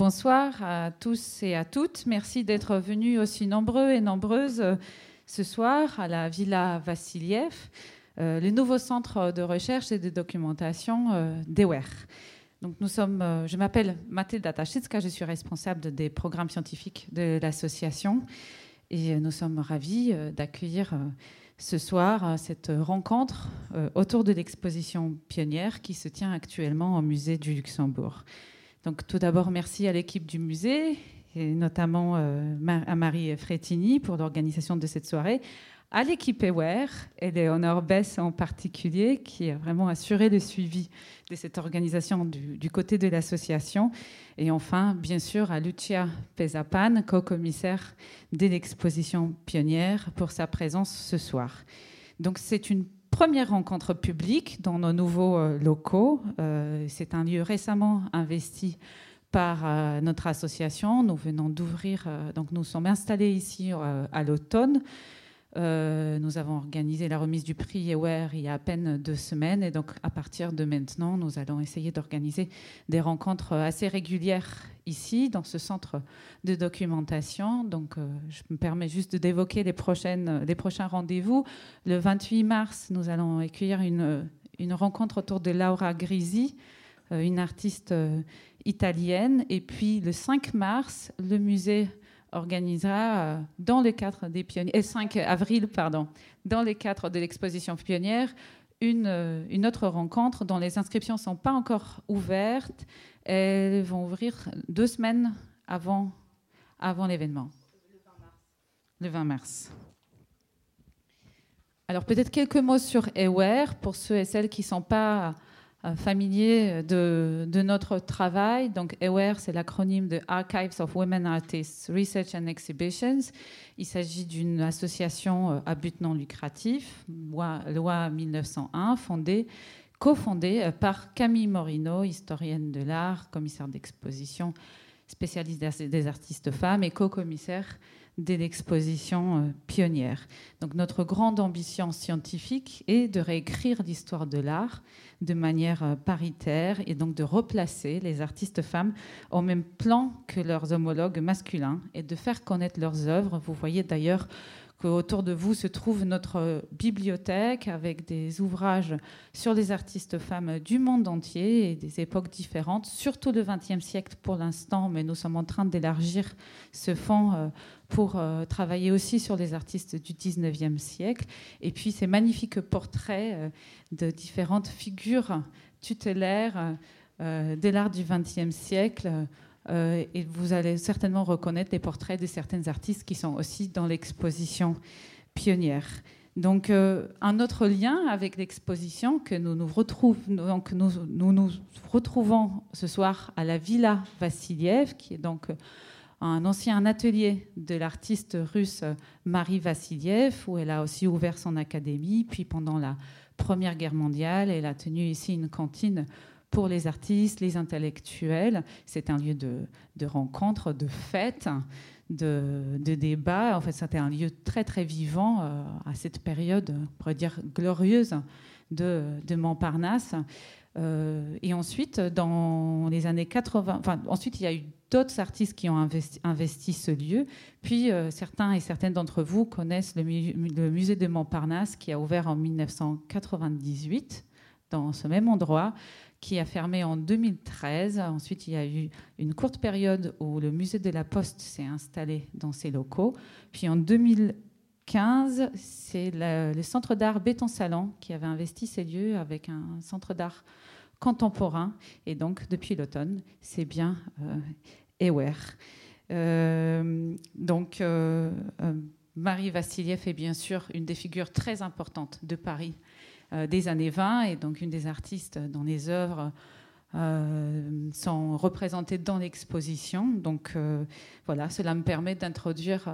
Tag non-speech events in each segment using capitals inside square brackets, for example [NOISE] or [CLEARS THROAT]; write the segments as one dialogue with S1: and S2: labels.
S1: bonsoir à tous et à toutes. Merci d'être venus aussi nombreux et nombreuses euh, ce soir à la Villa Vassiliev, euh, le nouveau centre de recherche et de documentation euh, d'EWER. Donc nous sommes, je m'appelle Mathilda Tachitska, je suis responsable des programmes scientifiques de l'association et nous sommes ravis d'accueillir ce soir cette rencontre autour de l'exposition pionnière qui se tient actuellement au musée du Luxembourg. Donc tout d'abord, merci à l'équipe du musée, et notamment euh, à Marie Frétini pour l'organisation de cette soirée, à l'équipe EWARE et Léonore Bess en particulier, qui a vraiment assuré le suivi de cette organisation du, côté de l'association. Et enfin, bien sûr, à Lucia Pesapan, co-commissaire de l'exposition pionnière, pour sa présence ce soir. Donc c'est une première rencontre publique dans nos nouveaux euh, locaux. Euh, c'est un lieu récemment investi par euh, notre association. Nous venons d'ouvrir, donc nous sommes installés ici à l'automne. Euh, nous avons organisé la remise du prix EWARE il y a à peine deux semaines et donc à partir de maintenant, nous allons essayer d'organiser des rencontres assez régulières ici, dans ce centre de documentation. Donc euh, je me permets juste d'évoquer les, les prochains rendez-vous. Le 28 mars, nous allons accueillir une, une rencontre autour de Laura Grisi, euh, une artiste italienne. Et puis le 5 mars, le musée organisera euh, dans le cadre des pionniers, et 5 avril, pardon, dans le cadre de l'exposition pionnière, une, euh, une, autre rencontre dont les inscriptions ne sont pas encore ouvertes. Elles vont ouvrir deux semaines avant, avant l'événement. Le 20 mars. Alors peut-être quelques mots sur Aware pour ceux et celles qui ne sont pas familier de, de, notre travail. Donc, AWARE, c'est l'acronyme de Archives of Women Artists Research and Exhibitions. Il s'agit d'une association euh, à but non lucratif, loi, loi 1901, fondée, cofondée euh, par Camille Morino, historienne de l'art, commissaire d'exposition, spécialiste des artistes femmes et co-commissaire de l'exposition pionnière. Donc notre grande ambition scientifique est de réécrire l'histoire de l'art de manière euh, paritaire et donc de replacer les artistes femmes au même plan que leurs homologues masculins et de faire connaître leurs œuvres. Vous voyez d'ailleurs qu'autour de vous se trouve notre bibliothèque avec des ouvrages sur les artistes femmes du monde entier et des époques différentes, surtout le XXe siècle pour l'instant, mais nous sommes en train d'élargir ce fonds euh, pour euh, travailler aussi sur les artistes du XIXe siècle. Et puis ces magnifiques portraits euh, de différentes figures tutélaires de l'art du XXe siècle euh, et vous allez certainement reconnaître les portraits de certains artistes qui sont aussi dans l'exposition pionnière. Donc, euh, un autre lien avec l'exposition que nous, nous, retrouvons ce soir à la Villa Vassiliev, qui est donc un ancien atelier de l'artiste russe Marie Vassiliev, où elle a aussi ouvert son académie. Puis, pendant la Première Guerre mondiale, elle a tenu ici une cantine pour les artistes, les intellectuels. C'est un lieu de, rencontre, de fête, de, de débat. En fait, c'était un lieu très, très vivant euh, à cette période, on pourrait dire glorieuse, de, de Montparnasse. Euh, et ensuite, dans les années 80, enfin, ensuite, il y a eu d'autres artistes qui ont investi, ce lieu. Puis, euh, certains et certaines d'entre vous connaissent le, musée de Montparnasse qui a ouvert en 1998 dans ce même endroit qui a fermé en 2013. Ensuite, il y a eu une courte période où le musée de la Poste s'est installé dans ses locaux. Puis en 2015, c'est le, centre d'art Béton Salon qui avait investi ces lieux avec un centre d'art contemporain. Et donc, depuis l'automne, c'est bien euh, euh donc, euh, Marie Vassiliev est bien sûr une des figures très importantes de Paris des années 20 et donc une des artistes dont les œuvres euh, sont représentées dans l'exposition. Donc euh, voilà, cela me permet d'introduire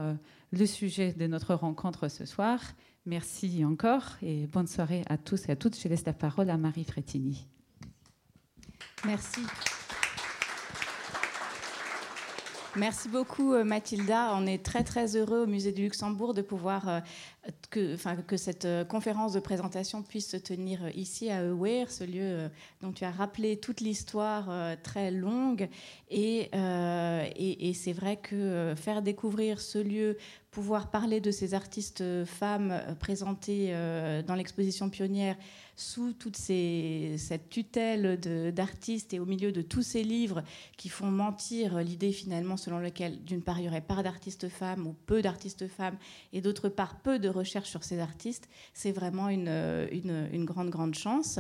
S1: le sujet de notre rencontre ce soir. Merci encore et bonne soirée à tous et à toutes. Je laisse la parole à Marie Frétini.
S2: Merci. Merci beaucoup Mathilda. On est très très heureux au Musée du Luxembourg de pouvoir que, enfin, que cette euh, conférence de présentation puisse se tenir ici à Aware, ce lieu euh, dont tu as rappelé toute l'histoire très longue. Et, et c'est vrai que faire découvrir ce lieu pouvoir parler de ces artistes femmes présentées dans l'exposition pionnière sous toute cette tutelle d'artistes et au milieu de tous ces livres qui font mentir l'idée finalement selon laquelle d'une part il n'y aurait pas d'artistes femmes ou peu d'artistes femmes et d'autre part peu de recherche sur ces artistes, c'est vraiment une, grande grande chance.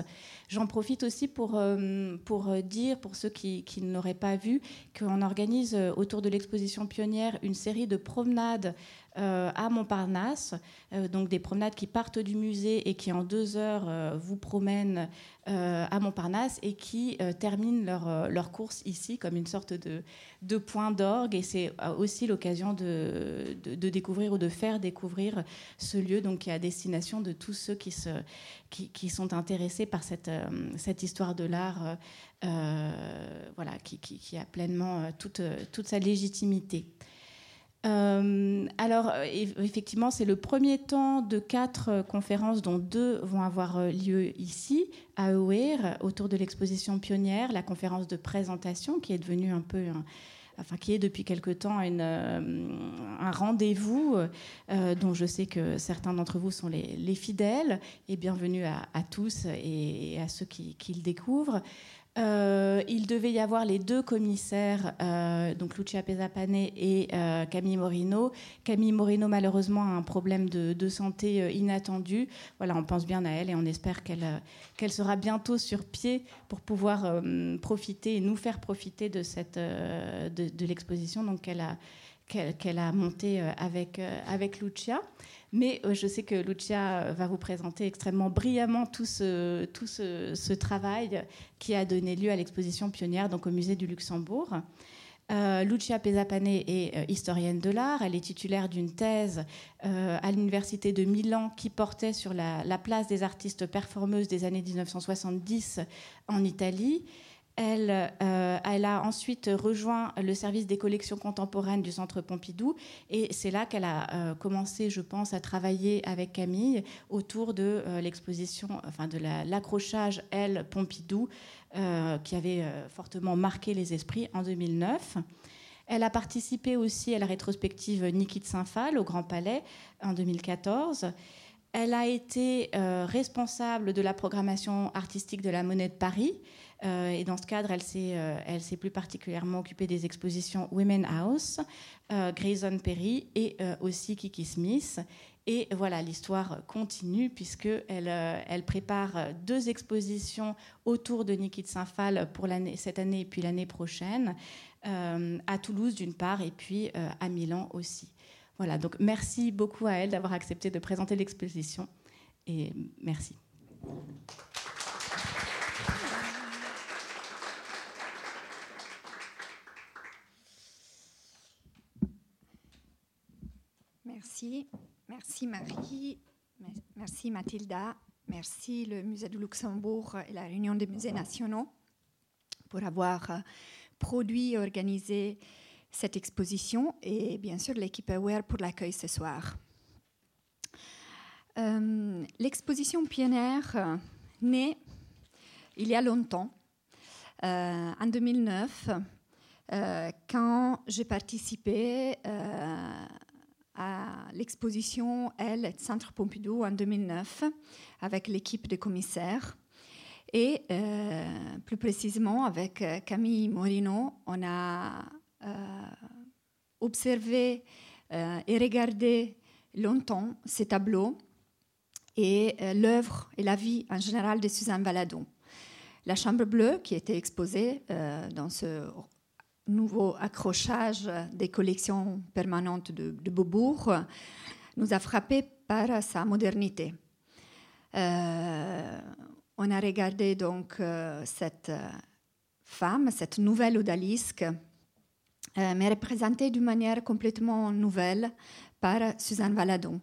S2: J'en profite aussi pour, euh, pour dire, pour ceux qui, qui ne l'auraient pas vu, qu'on organise autour de l'exposition pionnière une série de promenades euh, à Montparnasse, euh, donc des promenades qui partent du musée et qui en deux heures euh, vous promènent à Montparnasse et qui terminent leur, leur, course ici comme une sorte de, de point d'orgue. Et c'est aussi l'occasion de, de, découvrir ou de faire découvrir ce lieu donc, à destination de tous ceux qui, se, qui, qui sont intéressés par cette, cette histoire de l'art voilà, qui, qui, qui, a pleinement toute, toute sa légitimité. Euh, alors, euh, effectivement, c'est le premier temps de quatre euh, conférences, dont deux vont avoir lieu ici, à Aware, autour de l'exposition pionnière, la conférence de présentation, qui est devenue un peu. enfin, qui est depuis quelque temps un rendez-vous dont je sais que certains d'entre vous sont les, fidèles. Et bienvenue à, tous et, à ceux qui le découvrent. Euh, il devait y avoir les deux commissaires, euh, donc Lucia Pesapane et euh, Camille Morino. Camille Morino, malheureusement, a un problème de, santé inattendu. Voilà, on pense bien à elle et on espère qu'elle sera bientôt sur pied pour pouvoir profiter et nous faire profiter de, de, l'exposition qu'elle a, a montée avec, avec Lucia. Mais euh, je sais que Lucia euh, va vous présenter extrêmement brillamment tout ce, tout ce, travail qui a donné lieu à l'exposition pionnière donc au musée du Luxembourg. Euh, Lucia Pesapane est historienne de l'art. Elle est titulaire d'une thèse à l'université de Milan qui portait sur la, la, place des artistes performeuses des années 1970 en Italie. Elle, euh, elle, a ensuite rejoint le service des collections contemporaines du Centre Pompidou et c'est là qu'elle a euh, commencé, je pense, à travailler avec Camille autour de euh, l'exposition, enfin de l'accrochage Elle Pompidou, qui avait fortement marqué les esprits en 2009. Elle a participé aussi à la rétrospective Niki de Saint-Phal au Grand Palais en 2014. Elle a été responsable de la programmation artistique de la Monnaie de Paris euh, et dans ce cadre, elle s'est, euh, elle s'est plus particulièrement occupée des expositions Women House, euh, Grayson Perry et aussi Kiki Smith. Et voilà, l'histoire continue puisqu'elle elle prépare deux expositions autour de Niki de Saint-Phal pour cette année et puis l'année prochaine, à Toulouse d'une part et puis à Milan aussi. Voilà, donc merci beaucoup à elle d'avoir accepté de présenter l'exposition et merci.
S3: Merci. Merci Marie. Merci Mathilda. Merci le Musée du Luxembourg et la Réunion des musées nationaux pour avoir euh, produit et organisé cette exposition et bien sûr l'équipe Aware pour l'accueil ce soir. Euh, l'exposition pionnière euh, née il y a longtemps, en 2009, quand j'ai participé à l'exposition Elle, Centre Pompidou en 2009 avec l'équipe de commissaires. Et euh, plus précisément, avec euh, Camille Morino, on a euh, observé et regardé longtemps ces tableaux et l'œuvre et la vie en général de Suzanne Valadon. La Chambre bleue, qui était exposée dans ce nouveau accrochage des collections permanentes de, Beaubourg nous a frappé par sa modernité. Euh, on a regardé donc euh, cette femme, cette nouvelle odalisque, euh, mais représentée d'une manière complètement nouvelle par Suzanne Valadon.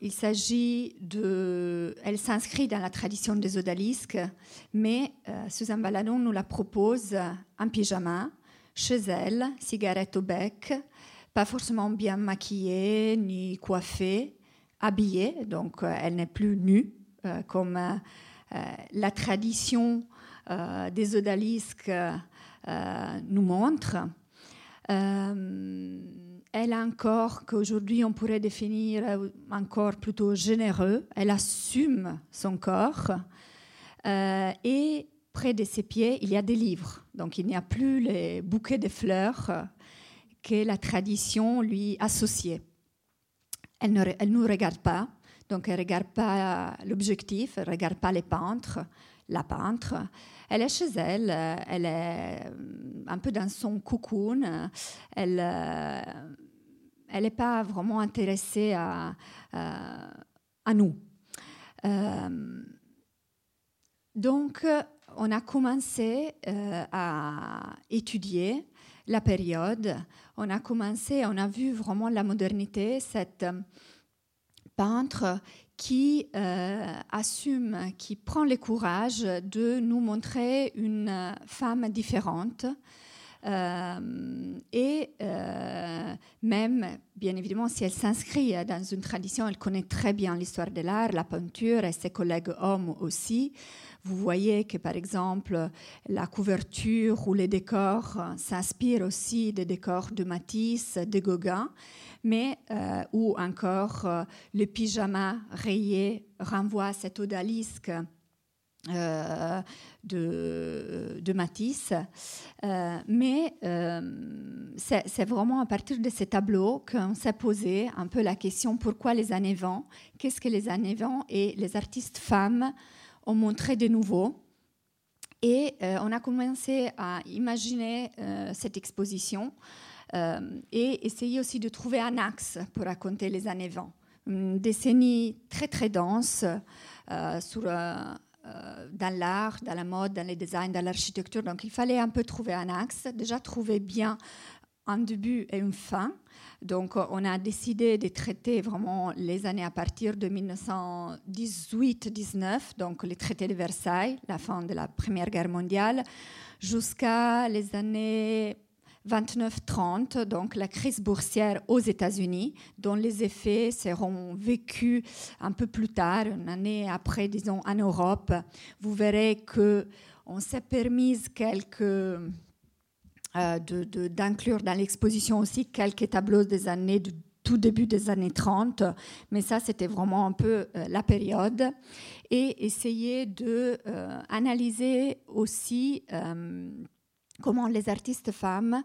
S3: Il s'agit de. Elle s'inscrit dans la tradition des odalisques, mais Suzanne Valadon nous la propose en pyjama, chez elle, cigarette au bec, pas forcément bien maquillée ni coiffée, habillée, donc elle n'est plus nue, comme la tradition des odalisques nous montre. Elle a un corps qu'aujourd'hui on pourrait définir encore plutôt généreux. Elle assume son corps. Euh, et près de ses pieds, il y a des livres. Donc il n'y a plus les bouquets de fleurs que la tradition lui associait. Elle ne nous regarde pas. Donc elle ne regarde pas l'objectif, elle ne regarde pas les peintres, la peintre. Elle est chez elle, elle est un peu dans son cocoon. Elle euh, n'est pas vraiment intéressée à, nous. Euh, donc, on a commencé euh, à étudier la période. On a commencé, on a vu vraiment la modernité, cette peintre qui euh, assume, qui prend le courage de nous montrer une femme différente, euh, et euh, même, bien évidemment, si elle s'inscrit dans une tradition, elle connaît très bien l'histoire de l'art, la peinture et ses collègues hommes aussi. Vous voyez que, par exemple, la couverture ou les décors s'inspirent aussi des décors de Matisse, de Gauguin, mais euh, ou encore le pyjama rayé renvoie à cet odalisque euh, de, Matisse. Euh, mais euh, c'est vraiment à partir de ces tableaux qu'on s'est posé un peu la question pourquoi les années 20 Qu'est-ce que les années 20 et les artistes femmes ont montré de nouveau Et on a commencé à imaginer cette exposition et essayer aussi de trouver un axe pour raconter les années 20. Une décennie très très dense euh, dans l'art, dans la mode, dans les designs, dans l'architecture. Donc il fallait un peu trouver un axe, déjà trouver bien un début et une fin. Donc on a décidé de traiter vraiment les années à partir de 1918-19, donc les traités de Versailles, la fin de la Première Guerre mondiale, jusqu'à les années 29-30, donc la crise boursière aux États-Unis, dont les effets seront vécus un peu plus tard, une année après, disons, en Europe. Vous verrez que on s'est permis quelques d'inclure dans l'exposition aussi quelques tableaux des années du tout début des années 30, mais ça c'était vraiment un peu euh, la période, et essayer de euh, analyser aussi comment les artistes femmes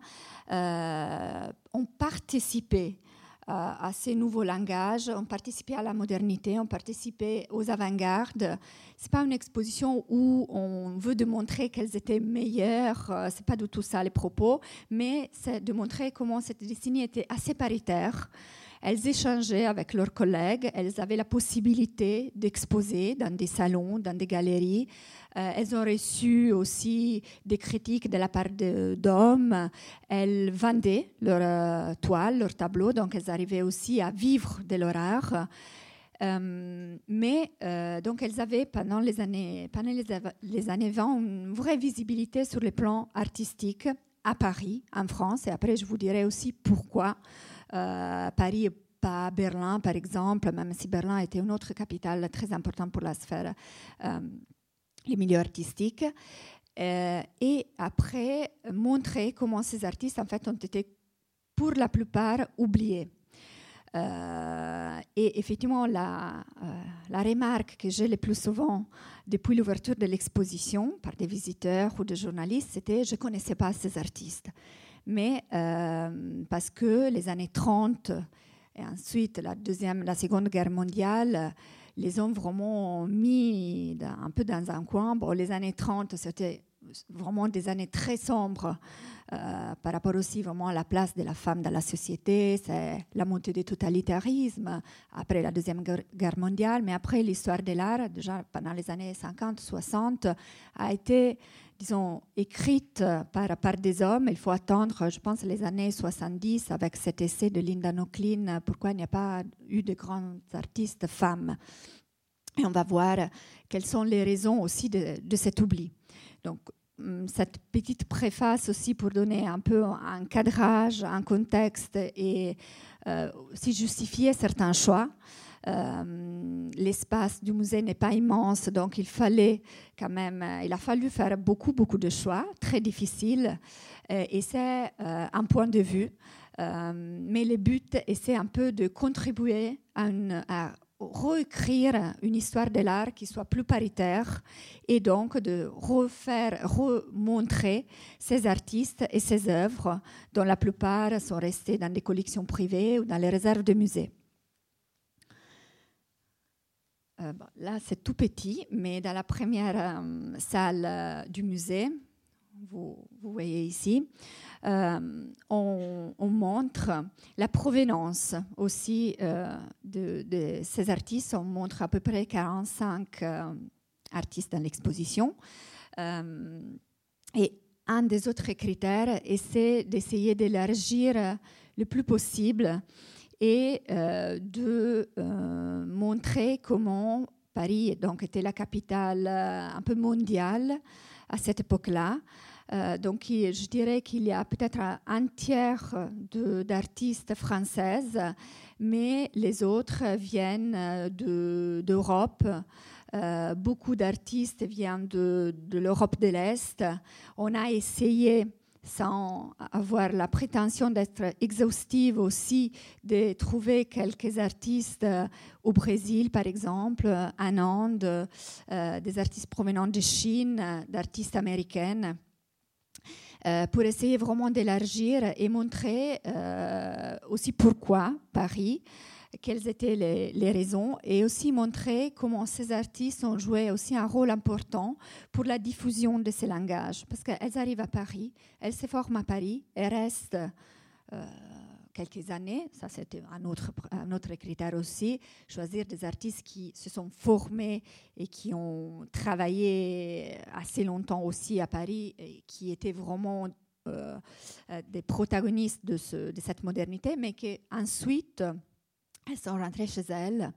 S3: euh, ont participé euh, à ces nouveaux langages, ont participé à la modernité, ont participé aux avant-gardes. C'est pas une exposition où on veut démontrer qu'elles étaient meilleures, euh, c'est pas du tout ça les propos, mais c'est de montrer comment cette décennie était assez paritaire. Elles échangeaient avec leurs collègues, elles avaient la possibilité d'exposer dans des salons, dans des galeries. Euh, elles ont reçu aussi des critiques de la part d'hommes. Elles vendaient leurs euh, toiles, leurs tableaux, donc elles arrivaient aussi à vivre de leur art. Euh, mais donc elles avaient pendant les années, pendant les, années 20 une vraie visibilité sur les plans artistiques à Paris, en France, et après je vous dirai aussi pourquoi euh, Paris pas Berlin, par exemple, même si Berlin était une autre capitale très importante pour la sphère, euh, les milieux artistiques. Euh, et après, montrer comment ces artistes, en fait, ont été pour la plupart oubliés. et effectivement, la, la remarque que j'ai le plus souvent depuis l'ouverture de l'exposition par des visiteurs ou des journalistes, c'était je ne connaissais pas ces artistes mais euh, parce que les années 30 et ensuite la, deuxième, la Seconde Guerre mondiale les ont vraiment mis un peu dans un coin. Bon, les années 30, c'était vraiment des années très sombres euh, par rapport aussi vraiment à la place de la femme dans la société, c'est la montée du totalitarisme après la Deuxième Guerre mondiale, mais après l'histoire de l'art, déjà pendant les années 50-60, a été disons, écrite par, par des hommes. Il faut attendre, je pense, les années 70 avec cet essai de Linda Nochlin, pourquoi il n'y a pas eu de grandes artistes femmes. Et on va voir quelles sont les raisons aussi de, de cet oubli. Donc, cette petite préface aussi pour donner un peu un cadrage, un contexte et euh, aussi justifier certains choix. l'espace du musée n'est pas immense, donc il fallait quand même, il a fallu faire beaucoup, beaucoup de choix, très difficiles. et c'est un point de vue. mais le but, c'est un peu de contribuer à, une, à réécrire une histoire de l'art qui soit plus paritaire et donc de refaire, remontrer ces artistes et ces œuvres dont la plupart sont restées dans des collections privées ou dans les réserves de musées. Euh, là, c'est tout petit, mais dans la première euh, salle euh, du musée, vous, vous voyez ici, euh, on, montre la provenance aussi euh, de, ces artistes. On montre à peu près 45 euh, artistes dans l'exposition. et un des autres critères, c'est d'essayer d'élargir le plus possible et de montrer comment Paris donc, était la capitale un peu mondiale à cette époque-là. Euh, donc, je dirais qu'il y a peut-être un tiers d'artistes françaises, mais les autres viennent euh, d'Europe. Euh, beaucoup d'artistes viennent de, l'Europe de l'Est. On a essayé sans avoir la prétention d'être exhaustive aussi, de trouver quelques artistes au Brésil, par exemple, en Inde, des artistes provenant de Chine, d'artistes américaines. Euh, pour essayer vraiment d'élargir et montrer euh, aussi pourquoi Paris, quelles étaient les, raisons, et aussi montrer comment ces artistes ont joué aussi un rôle important pour la diffusion de ces langages, parce qu'elles arrivent à Paris, elles se forment à Paris, elles restent. Euh, quelques années, ça c'était un autre, critère aussi, choisir des artistes qui se sont formés et qui ont travaillé assez longtemps aussi à Paris, qui étaient vraiment euh, euh, des protagonistes de, de, cette modernité, mais qui ensuite elles sont rentrées chez elles.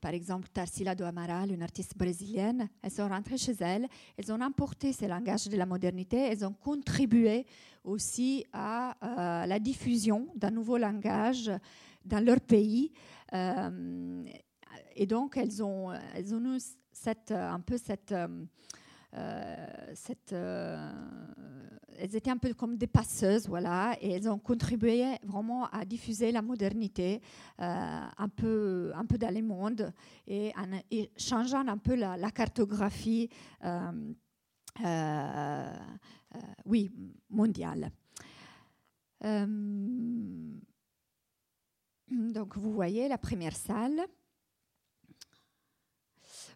S3: Par exemple, Tarsila do Amaral, une artiste brésilienne, elles sont rentrées chez elles. Elles ont emporté ces langages de la modernité. Elles ont contribué aussi à euh, la diffusion d'un nouveau langage dans leur pays. Euh, et donc, elles ont, elles ont eu cette, un peu cette euh, cette, euh, elles étaient un peu comme des passeuses, voilà, et elles ont contribué vraiment à diffuser la modernité euh, un, peu, un peu dans le monde et, en, changeant un peu la, cartographie oui, mondiale. donc vous voyez la première salle.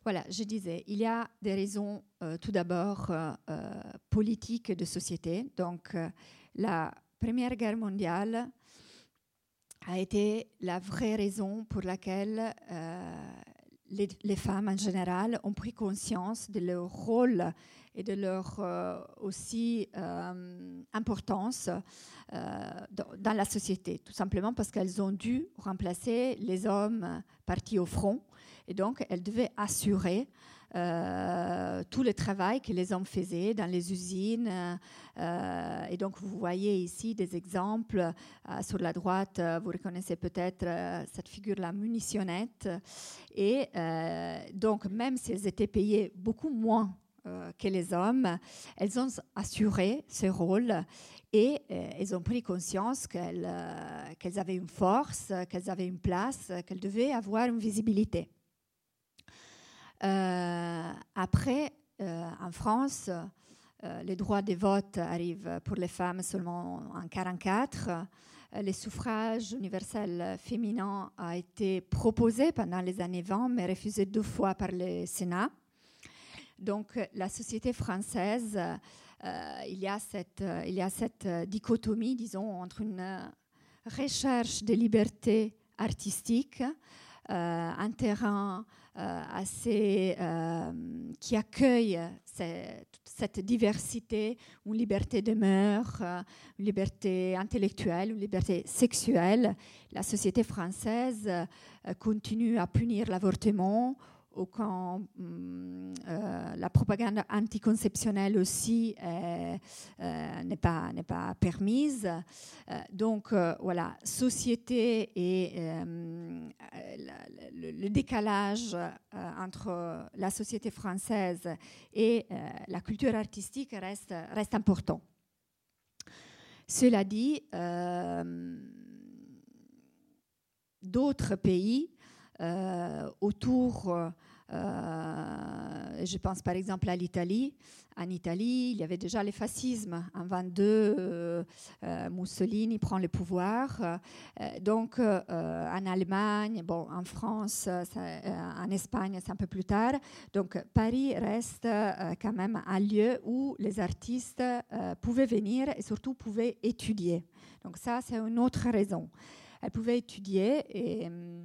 S3: Voilà, je disais, il y a des raisons euh, tout d'abord euh, euh, politiques de société. Donc, la Première Guerre mondiale a été la vraie raison pour laquelle les, femmes en général ont pris conscience de leur rôle et de leur aussi importance dans, la société, tout simplement parce qu'elles ont dû remplacer les hommes partis au front et donc, elle devait assurer euh, tout le travail que les hommes faisaient dans les usines. Euh, et donc, vous voyez ici des exemples. Euh, sur la droite, vous reconnaissez peut-être cette figure, la munitionnette. Et donc, même si elles étaient payées beaucoup moins que les hommes, elles ont assuré ce rôle et elles ont pris conscience qu'elles avaient une force, qu'elles avaient une place, qu'elles devaient avoir une visibilité. Euh, après, euh, en France, euh, les droits de vote arrivent pour les femmes seulement en 1944. Les suffrages universels féminins a été proposé pendant les années 20, mais refusé deux fois par le Sénat. Donc, la société française, il, y a cette, dichotomie, disons, entre une recherche de liberté artistique, un terrain assez, euh, qui accueille cette, diversité, une liberté de mœurs, euh, une liberté intellectuelle, une liberté sexuelle. La société française continue à punir l'avortement ou quand hum, la propagande anticonceptionnelle aussi n'est pas, pas permise. donc voilà, société et le, décalage entre la société française et la culture artistique reste, reste important. Cela dit, euh, d'autres pays euh, autour, euh, je pense par exemple à l'Italie. En Italie, il y avait déjà les fascismes. En 22, Mussolini prend le pouvoir. donc, en Allemagne, bon, en France, en Espagne, c'est un peu plus tard. Donc, Paris reste quand même un lieu où les artistes pouvaient venir et surtout pouvaient étudier. Donc, ça, c'est une autre raison. Elle pouvait étudier et, hum,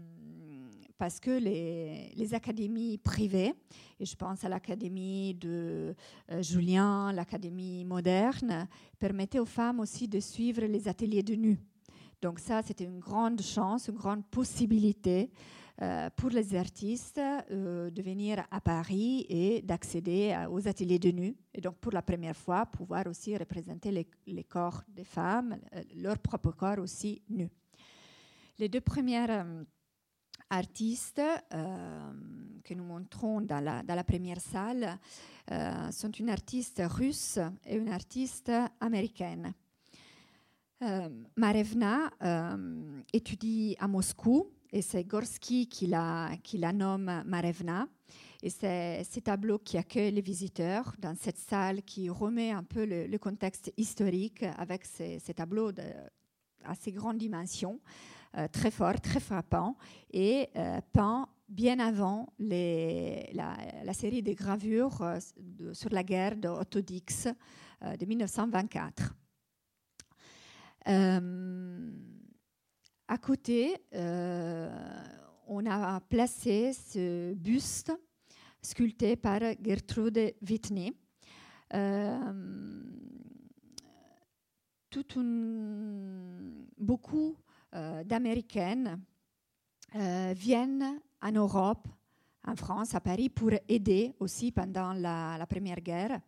S3: parce que les, académies privées, et je pense à l'académie de euh, Julien, l'académie moderne, permettaient aux femmes aussi de suivre les ateliers de nu. Donc ça, c'était une grande chance, une grande possibilité euh, pour les artistes euh, de venir à Paris et d'accéder aux ateliers de nu. Et donc, pour la première fois, pouvoir aussi représenter les, les corps des femmes, leur propre corps aussi nus. Les deux premières artistes euh, que nous montrons dans la, première salle euh, sont une artiste russe et une artiste américaine. Marevna étudie à Moscou et c'est Gorsky qui la, nomme Marevna. Et c'est ces tableaux qui accueillent les visiteurs dans cette salle qui remet un peu le, contexte historique avec ces, tableaux de assez grande dimension. Euh, très fort, très frappant, et euh, peint bien avant la, série de gravures euh, sur la guerre de Dix de 1924. à côté, on a placé ce buste sculpté par Gertrude Whitney. tout une, beaucoup euh, d'Américaines euh, viennent en Europe, en France, à Paris, pour aider aussi pendant la, Première Guerre.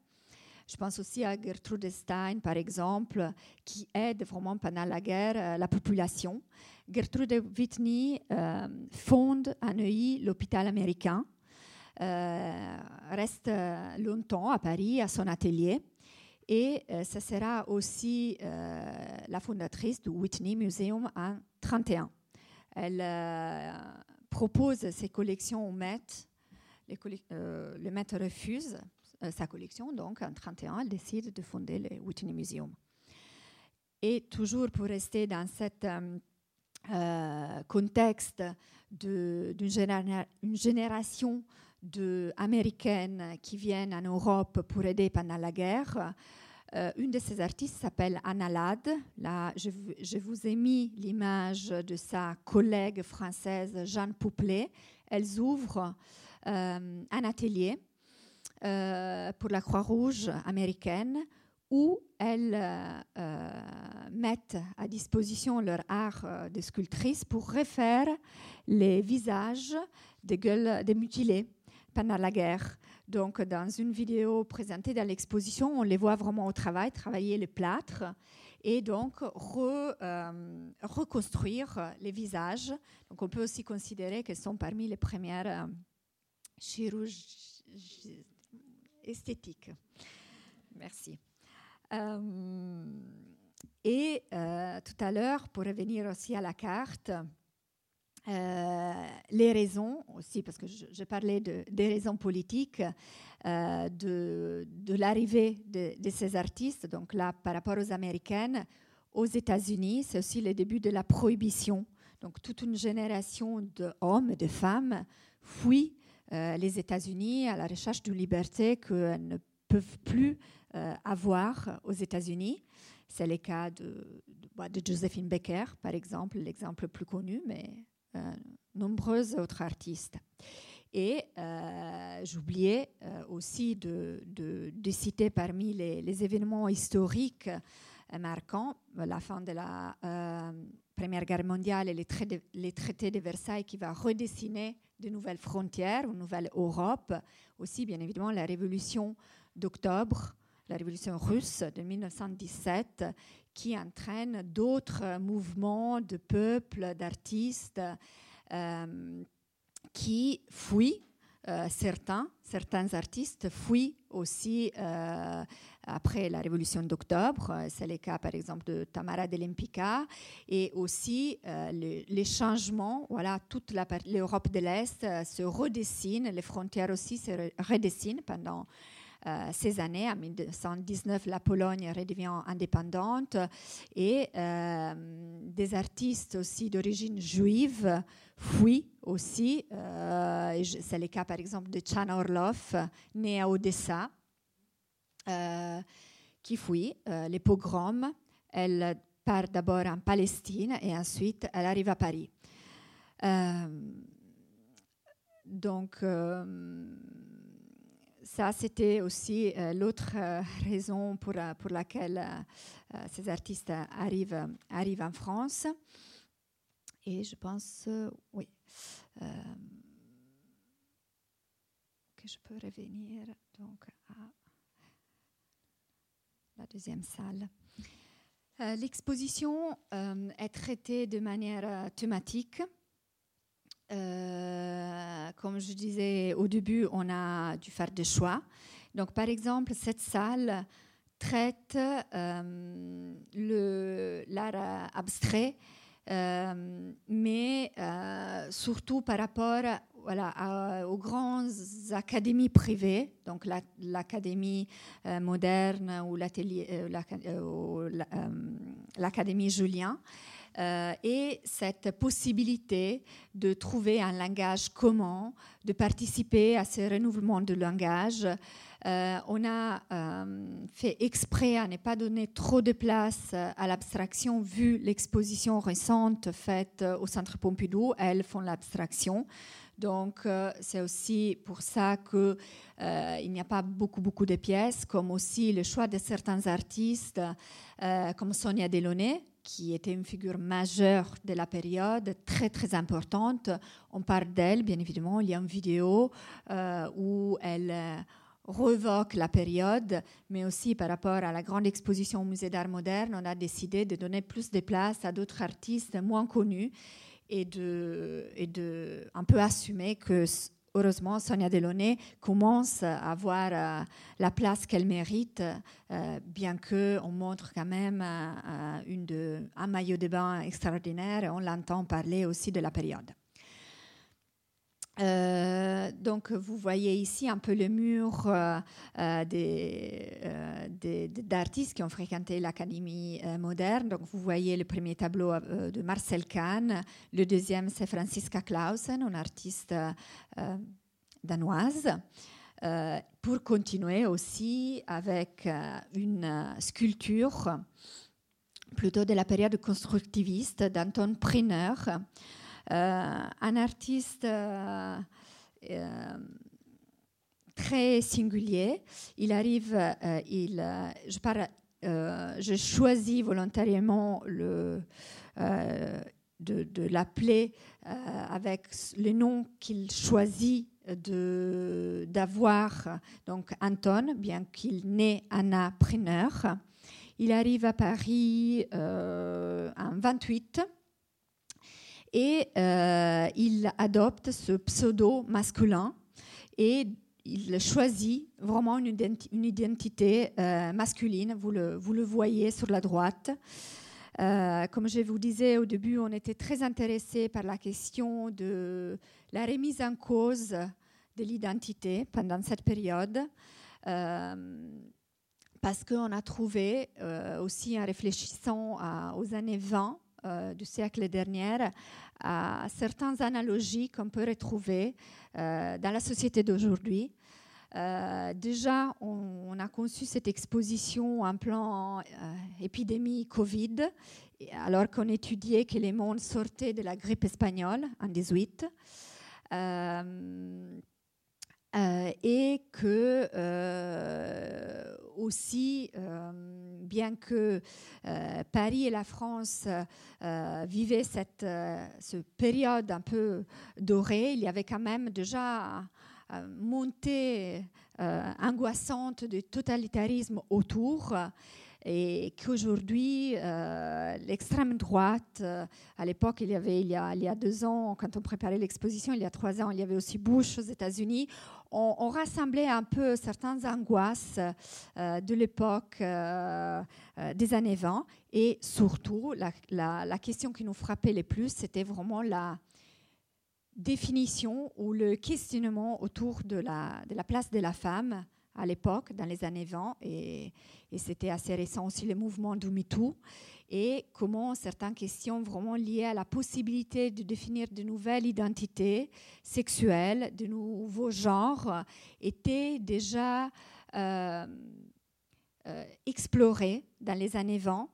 S3: Je pense aussi à Gertrude Stein, par exemple, qui aide vraiment pendant la guerre euh, la population. Gertrude Whitney fonde à Neuilly l'hôpital américain, reste longtemps à Paris, à son atelier. Et euh, ce sera aussi euh, la fondatrice du Whitney Museum en 31. Elle euh, propose ses collections au Met. le Met refuse sa collection, donc en 31, elle décide de fonder le Whitney Museum. Et toujours pour rester dans cet contexte d'une génération américaines qui viennent en Europe pour aider pendant la guerre. Euh, une de ces artistes s'appelle Anna Ladd. Là, je, vous ai mis l'image de sa collègue française Jeanne Pouplet. Elles ouvrent euh, un atelier euh, pour la Croix-Rouge américaine où elles mettent à disposition leur art de sculptrice pour refaire les visages des mutilés pendant la guerre. Donc, dans une vidéo présentée dans l'exposition, on les voit vraiment au travail, travailler les plâtres et donc euh, reconstruire les visages. Donc, on peut aussi considérer qu'elles sont parmi les premières euh, chirurgies esthétiques. Merci. Euh, et tout à l'heure, pour revenir aussi à la carte, euh, les raisons aussi, parce que je, parlais de, des raisons politiques euh, de, l'arrivée de, ces artistes. Donc là, par rapport aux Américaines, aux États-Unis, c'est aussi le début de la prohibition. Donc toute une génération d'hommes et de femmes fuient euh, les États-Unis à la recherche d'une liberté qu'elles ne peuvent plus avoir aux États-Unis. C'est le cas de, de, bah, Josephine Baker, par exemple, l'exemple le plus connu, mais euh, nombreuses autres artistes. Et euh, j'oubliais euh, aussi de, de, citer parmi les, événements historiques marquants la fin de la Première Guerre mondiale et les, traités de Versailles qui va redessiner de nouvelles frontières, une nouvelle Europe. Aussi, bien évidemment, la révolution d'octobre, la révolution russe de 1917, qui entraîne d'autres mouvements de peuples, d'artistes euh, qui fuient. Euh, certains, certains artistes fuient aussi euh, après la révolution d'octobre. C'est le cas par exemple de Tamara de Lempicka et aussi les, changements. Voilà, toute l'Europe de l'Est se redessine, les frontières aussi se redessinent pendant euh, ces années. En 1919, la Pologne redevient indépendante et euh, des artistes aussi d'origine juive fuient aussi. Euh, c'est le cas par exemple de Chana Orlov, née à Odessa, qui fuit les pogroms. Elle part d'abord en Palestine et ensuite elle arrive à Paris. donc, ça, c'était aussi euh, l'autre euh, raison pour, euh, laquelle ces artistes arrivent, arrivent en France. Et je pense, oui, que je peux revenir donc à la deuxième salle. L'exposition est traitée de manière thématique. Euh, comme je disais au début, on a dû faire des choix. Donc, par exemple, cette salle traite euh, l'art abstrait, euh, mais surtout par rapport voilà, aux grandes académies privées, donc l'académie moderne ou l'académie Julien. Euh, et cette possibilité de trouver un langage commun, de participer à ce renouvellement de langage. Euh, on a euh, fait exprès à ne pas donner trop de place à l'abstraction vu l'exposition récente faite au Centre Pompidou. Elles font l'abstraction. Donc, c'est aussi pour ça qu'il il n'y a pas beaucoup, beaucoup de pièces, comme aussi le choix de certains artistes, comme Sonia Delaunay, qui était une figure majeure de la période, très très importante. On parle d'elle, bien évidemment, il y a une vidéo euh, où elle euh, revoque la période, mais aussi par rapport à la grande exposition au Musée d'art moderne, on a décidé de donner plus de place à d'autres artistes moins connus et de, et de un peu assumer que heureusement, Sonia Delaunay commence à avoir euh, la place qu'elle mérite, euh, bien qu'on montre quand même euh, de, un maillot de bain extraordinaire et on l'entend parler aussi de la période. Donc vous voyez ici un peu le mur des, d'artistes qui ont fréquenté l'Académie moderne. Donc vous voyez le premier tableau de Marcel Kahn, le deuxième c'est Franziska Clausen, une artiste danoise. Euh, pour continuer aussi avec euh, une sculpture plutôt de la période constructiviste d'Anton Prinner, euh, un artiste très singulier. Il arrive, il, je, parle, je choisis volontairement le, de, l'appeler avec le nom qu'il choisit d'avoir donc Anton, bien qu'il naît Anna Prinner. Il arrive à Paris euh, en 28 et euh, il adopte ce pseudo masculin et il choisit vraiment une, identité euh, masculine. Vous le, voyez sur la droite. Euh, comme je vous disais au début, on était très intéressé par la question de la remise en cause de l'identité pendant cette période, parce qu'on a trouvé aussi en réfléchissant aux années 20 du siècle dernier, à certaines analogies qu'on peut retrouver dans la société d'aujourd'hui. déjà, on, a conçu cette exposition en plan épidémie Covid, alors qu'on étudiait que les mondes sortaient de la grippe espagnole en 18. Euh, euh, et que euh, aussi, bien que Paris et la France vivaient cette, période un peu dorée, il y avait quand même déjà montée angoissante du totalitarisme autour et qu'aujourd'hui, euh, l'extrême droite, euh, à l'époque, il y avait, il y, a, deux ans, quand on préparait l'exposition, il y a trois ans, il y avait aussi Bush aux États-Unis, on, rassemblait un peu certaines angoisses euh, de l'époque des années 20 et surtout, la, question qui nous frappait le plus, c'était vraiment la définition ou le questionnement autour de la place de la femme à l'époque, dans les années 20, et, c'était assez récent aussi le mouvement du MeToo, et comment certaines questions vraiment liées à la possibilité de définir de nouvelles identités sexuelles, de nouveaux genres, étaient déjà euh, euh, explorées dans les années 20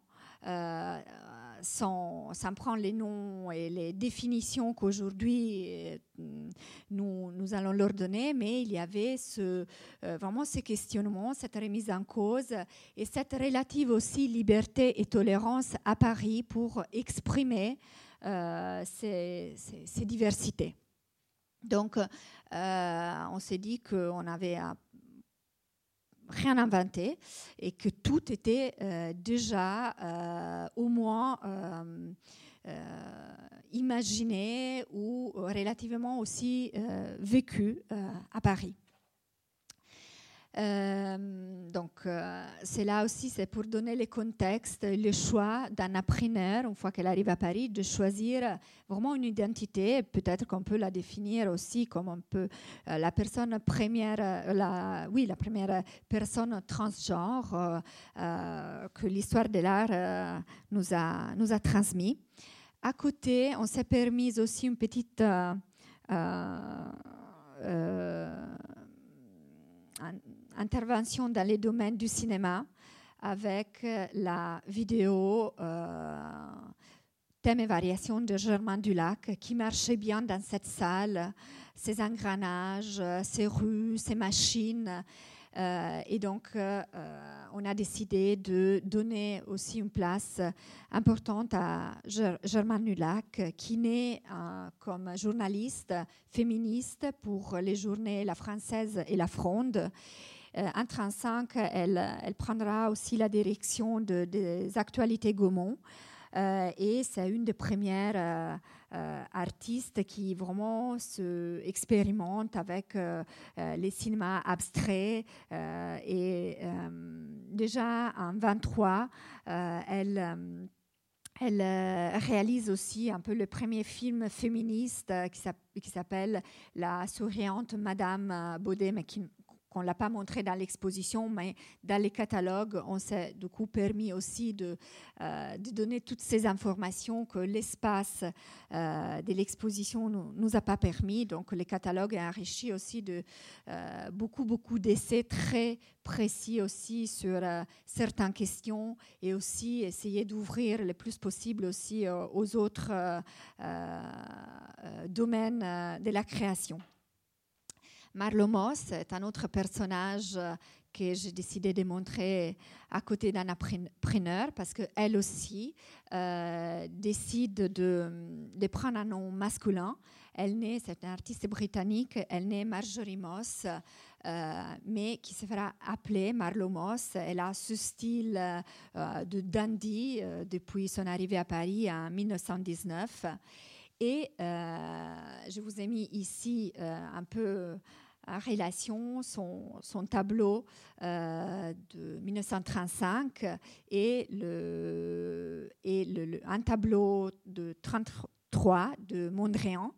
S3: sans, prendre les noms et les définitions qu'aujourd'hui euh, nous, allons leur donner, mais il y avait euh, vraiment ces questionnements, cette remise en cause et cette relative aussi liberté et tolérance à Paris pour exprimer euh, ces, diversités. Donc, on s'est dit qu'on avait rien inventé et que tout était euh, déjà euh, au moins euh, imaginé ou relativement aussi vécu à Paris. Donc, euh, c'est là aussi, c'est pour donner le contexte, le choix d'un appreneur, une fois qu'elle arrive à Paris, de choisir vraiment une identité. Peut-être qu'on peut la définir aussi comme on peut euh, la personne première, la, oui, la première personne transgenre que l'histoire de l'art nous, a, nous a transmis. À côté, on s'est permis aussi une petite intervention dans les domaines du cinéma avec euh, la vidéo euh, Thème et variation de Germain Dulac qui marchait bien dans cette salle, ses engrenages, ses rues, ses machines. Euh, et donc, euh, euh, on a décidé de donner aussi une place importante à Germaine Nulac, qui naît comme journaliste féministe pour les journées La Française et La Fronde. En 1935, elle, elle, prendra aussi la direction de, des actualités Gaumont. Euh, et c'est une des premières euh, euh, artistes qui vraiment se expérimente avec les cinémas abstraits. et déjà en 23, elle réalise aussi un peu le premier film féministe qui s'appelle La souriante Madame Baudet, qu'on ne l'a pas montré dans l'exposition, mais dans les catalogues, on s'est du coup permis aussi de, euh, donner toutes ces informations que l'espace euh, de l'exposition ne nous, a pas permis. Donc le catalogue est enrichi aussi de euh, beaucoup, beaucoup d'essais très précis aussi sur certaines questions et aussi essayer d'ouvrir le plus possible aussi aux autres domaines de la création. Marlo Moss est un autre personnage euh, que j'ai décidé de montrer à côté d'un appreneur parce qu'elle aussi euh, décide de, de, prendre un nom masculin. Elle naît, c'est une artiste britannique, elle naît Marjorie Moss, euh, mais qui se fera appeler Marlo Moss. Elle a ce style de dandy depuis son arrivée à Paris en 1919. Et je vous ai mis ici un peu en relation son, tableau euh, de 1935 et, le, et le, un tableau de 33 de Mondrian.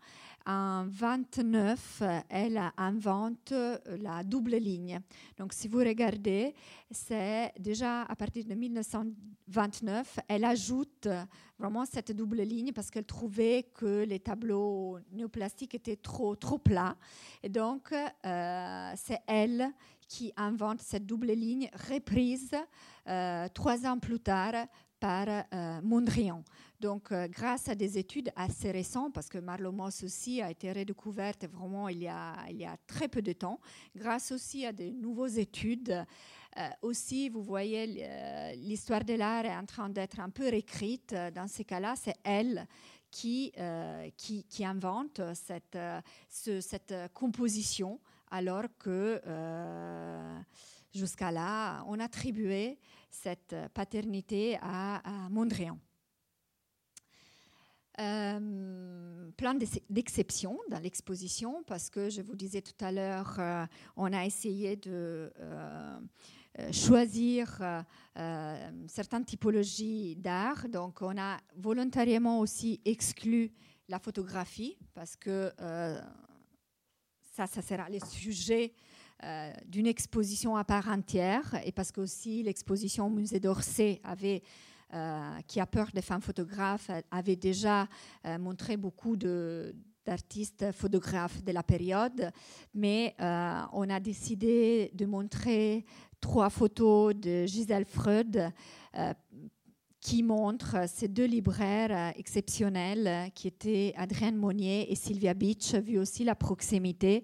S3: En 29, elle invente la double ligne. Donc, si vous regardez, c'est déjà à partir de 1929, elle ajoute vraiment cette double ligne parce qu'elle trouvait que les tableaux néoplastiques étaient trop, trop plats. Et donc, euh, c'est elle qui invente cette double ligne reprise euh, trois ans plus tard par Mondrian. Donc, grâce à des études assez récentes, parce que Marlomos aussi a été redécouverte vraiment il y, a, très peu de temps, grâce aussi à de nouvelles études, aussi, vous voyez, l'histoire de l'art est en train d'être un peu réécrite. Dans ces cas-là, c'est elle qui, invente cette, ce, cette composition, alors que jusqu'à là, on attribuait cette paternité à, Mondrian. Euh, plein d'exceptions dans l'exposition parce que je vous disais tout à l'heure, euh, on a essayé de euh, choisir certaines typologies d'art. Donc on a volontairement aussi exclu la photographie parce que ça, ça sera le sujet euh, d'une exposition à part entière et parce que aussi l'exposition au musée d'Orsay euh, qui a peur des femmes photographes avait déjà euh, montré beaucoup d'artistes photographes de la période, mais on a décidé de montrer trois photos de Gisèle Freud qui montrent ces deux libraires exceptionnels qui étaient Adrienne Monnier et Sylvia Beach, vu aussi la proximité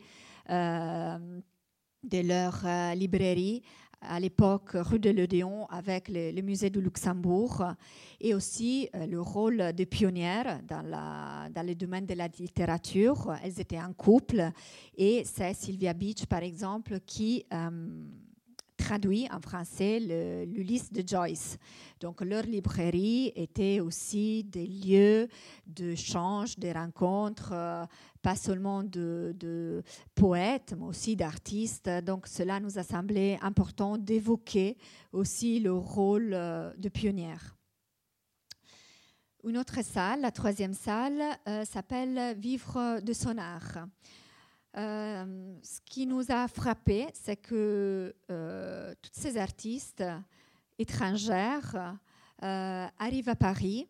S3: de leur euh, librairie à l'époque rue de l'Odéon avec le, musée du Luxembourg et aussi euh, le rôle de pionnières dans, dans le domaine de la littérature. Elles étaient en couple et c'est Sylvia Beach, par exemple, qui euh, traduit en français l'Ulysse de Joyce. Donc leur librairie était aussi des lieux de change, de rencontres, euh, pas seulement de, poètes, mais aussi d'artistes. Donc cela nous a semblé important d'évoquer aussi le rôle euh, de pionnière. Une autre salle, la troisième salle, euh, s'appelle Vivre de son art. Euh, ce qui nous a frappé, c'est que euh, toutes ces artistes étrangères euh, arrivent à Paris.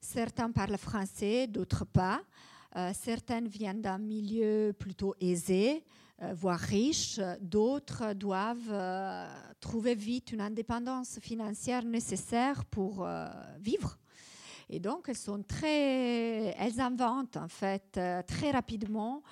S3: Certains parlent français, d'autres pas. certaines viennent d'un milieu plutôt aisé, voire riche. D'autres doivent trouver vite une indépendance financière nécessaire pour vivre. Et donc, elles sont très, elles inventent en fait très rapidement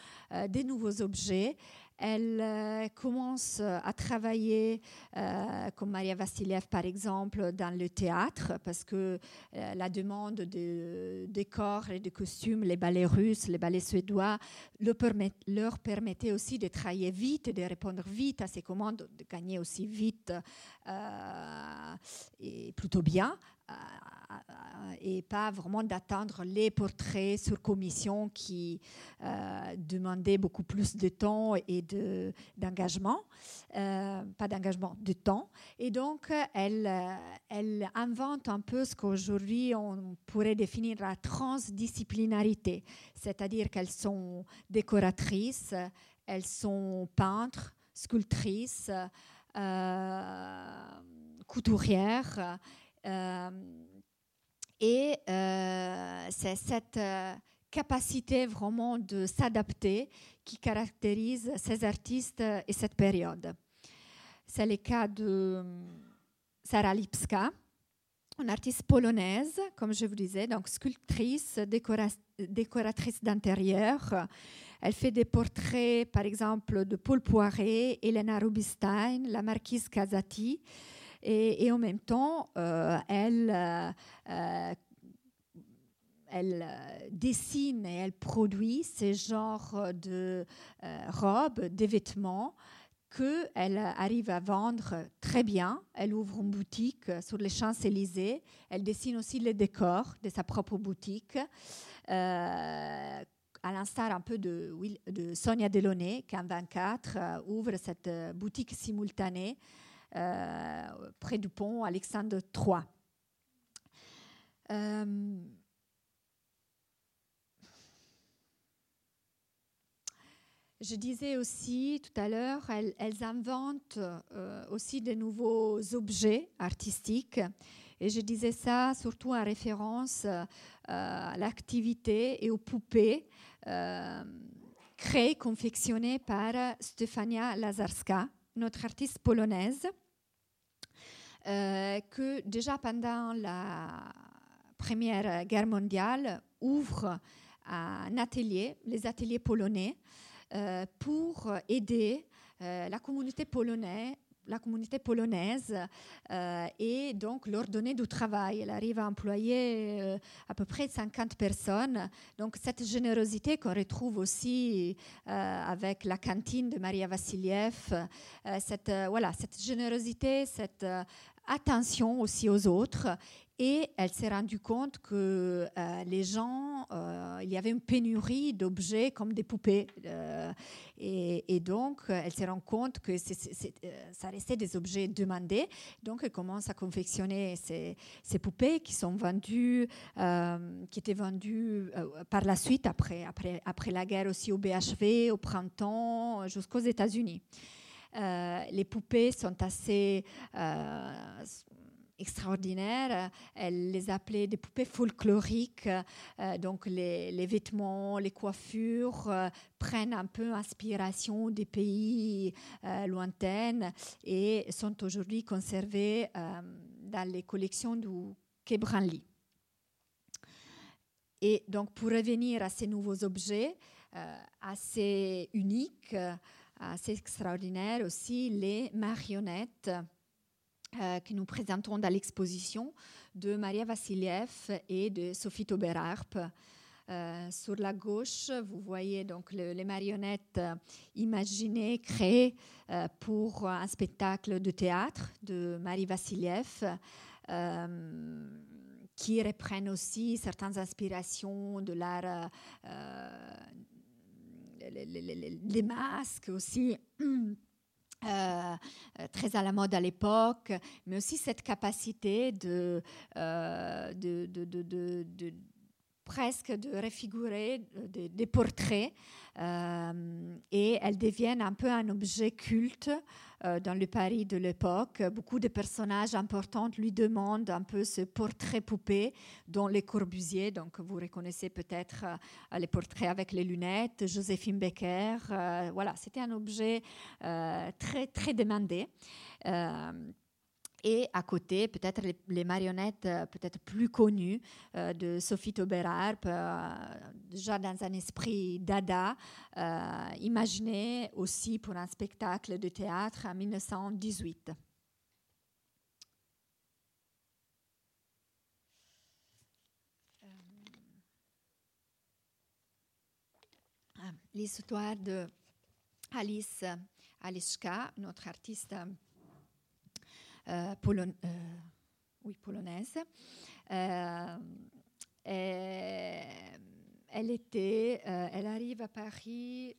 S3: des nouveaux objets. Elle euh, commence à travailler, euh, comme Maria Vassiliev par exemple, dans le théâtre, parce que la demande de décors et de costumes, les ballets russes, les ballets suédois, leur permettait aussi de travailler vite, de répondre vite à ces commandes, de gagner aussi vite et plutôt bien et pas vraiment d'attendre les portraits sur commission qui euh, demandaient beaucoup plus de temps et d'engagement, euh, pas d'engagement, de temps. Et donc, elle, elle invente un peu ce qu'aujourd'hui on pourrait définir la transdisciplinarité, c'est-à-dire qu'elles sont décoratrices, elles sont peintres, sculptrices, euh, couturières. Euh, et euh, c'est cette euh, capacité vraiment de s'adapter qui caractérise ces artistes et cette période. C'est le cas de Sarah Lipska, une artiste polonaise, comme je vous disais, donc sculptrice, décoratrice d'intérieur. Elle fait des portraits, par exemple, de Paul Poiret, Elena Rubinstein, la marquise Casati. Et, en même temps, euh, elle, euh, euh, elle dessine et elle produit ces genres de robes, de vêtements qu'elle arrive à vendre très bien. Elle ouvre une boutique sur les Champs-Élysées. Elle dessine aussi les décors de sa propre boutique. à l'instar un peu de, Sonia Delaunay, qui en 24 ouvre cette boutique simultanée euh, près du pont Alexandre III. Je disais aussi tout à l'heure, elles, inventent euh, aussi de nouveaux objets artistiques. Et je disais ça surtout en référence à l'activité et aux poupées créées, confectionnées par Stefania Lazarska, notre artiste polonaise. que déjà pendant la Première Guerre mondiale ouvre un atelier, les ateliers polonais, pour aider la communauté polonaise la communauté polonaise euh, et donc leur donner du travail. Elle arrive à employer euh, à peu près 50 personnes. Donc cette générosité qu'on retrouve aussi euh, avec la cantine de Maria Vassiliev, cette, voilà, cette générosité, cette attention aussi aux autres et elle s'est rendue compte que euh, les gens, euh, il y avait une pénurie d'objets comme des poupées. Euh, et, donc, elle s'est rendue compte que ça restait des objets demandés. Donc, elle commence à confectionner ces, ces poupées qui sont vendues, qui étaient vendues par la suite, après, après, après la guerre aussi au BHV, au printemps, jusqu'aux États-Unis. Les poupées sont assez extraordinaires. Elle les appelait des poupées folkloriques. Euh, donc les, vêtements, les coiffures euh, prennent un peu inspiration des pays euh, lointains et sont aujourd'hui conservées dans les collections du Quai Branly. Et donc pour revenir à ces nouveaux objets, assez uniques, assez extraordinaires aussi, les marionnettes euh, que nous présentons dans l'exposition de Maria Vassiliev et de Sophie Tauberarp. Euh, sur la gauche, vous voyez donc les marionnettes euh, imaginées, créées pour un spectacle de théâtre de Marie Vassiliev, qui reprennent aussi certaines inspirations de l'art, les, masques aussi. [CLEARS THROAT] Euh, euh, très à la mode à l'époque, mais aussi cette capacité de, euh, de, de, de presque de réfigurer euh, des, portraits euh, et elles deviennent un peu un objet culte euh, dans le Paris de l'époque. Beaucoup de personnages importants lui demandent un peu ce portrait poupée, dont les Corbusier, donc vous reconnaissez peut-être les portraits avec les lunettes, Joséphine Becker. voilà, c'était un objet très très demandé. Et à côté, peut-être les, marionnettes euh, peut-être plus connues euh, de Sophie Tauberarp, euh, déjà dans un esprit dada, imaginé aussi pour un spectacle de théâtre en 1918. L'histoire de Alice Aliszka, notre artiste euh, euh, polonaise. Euh, elle elle arrive à Paris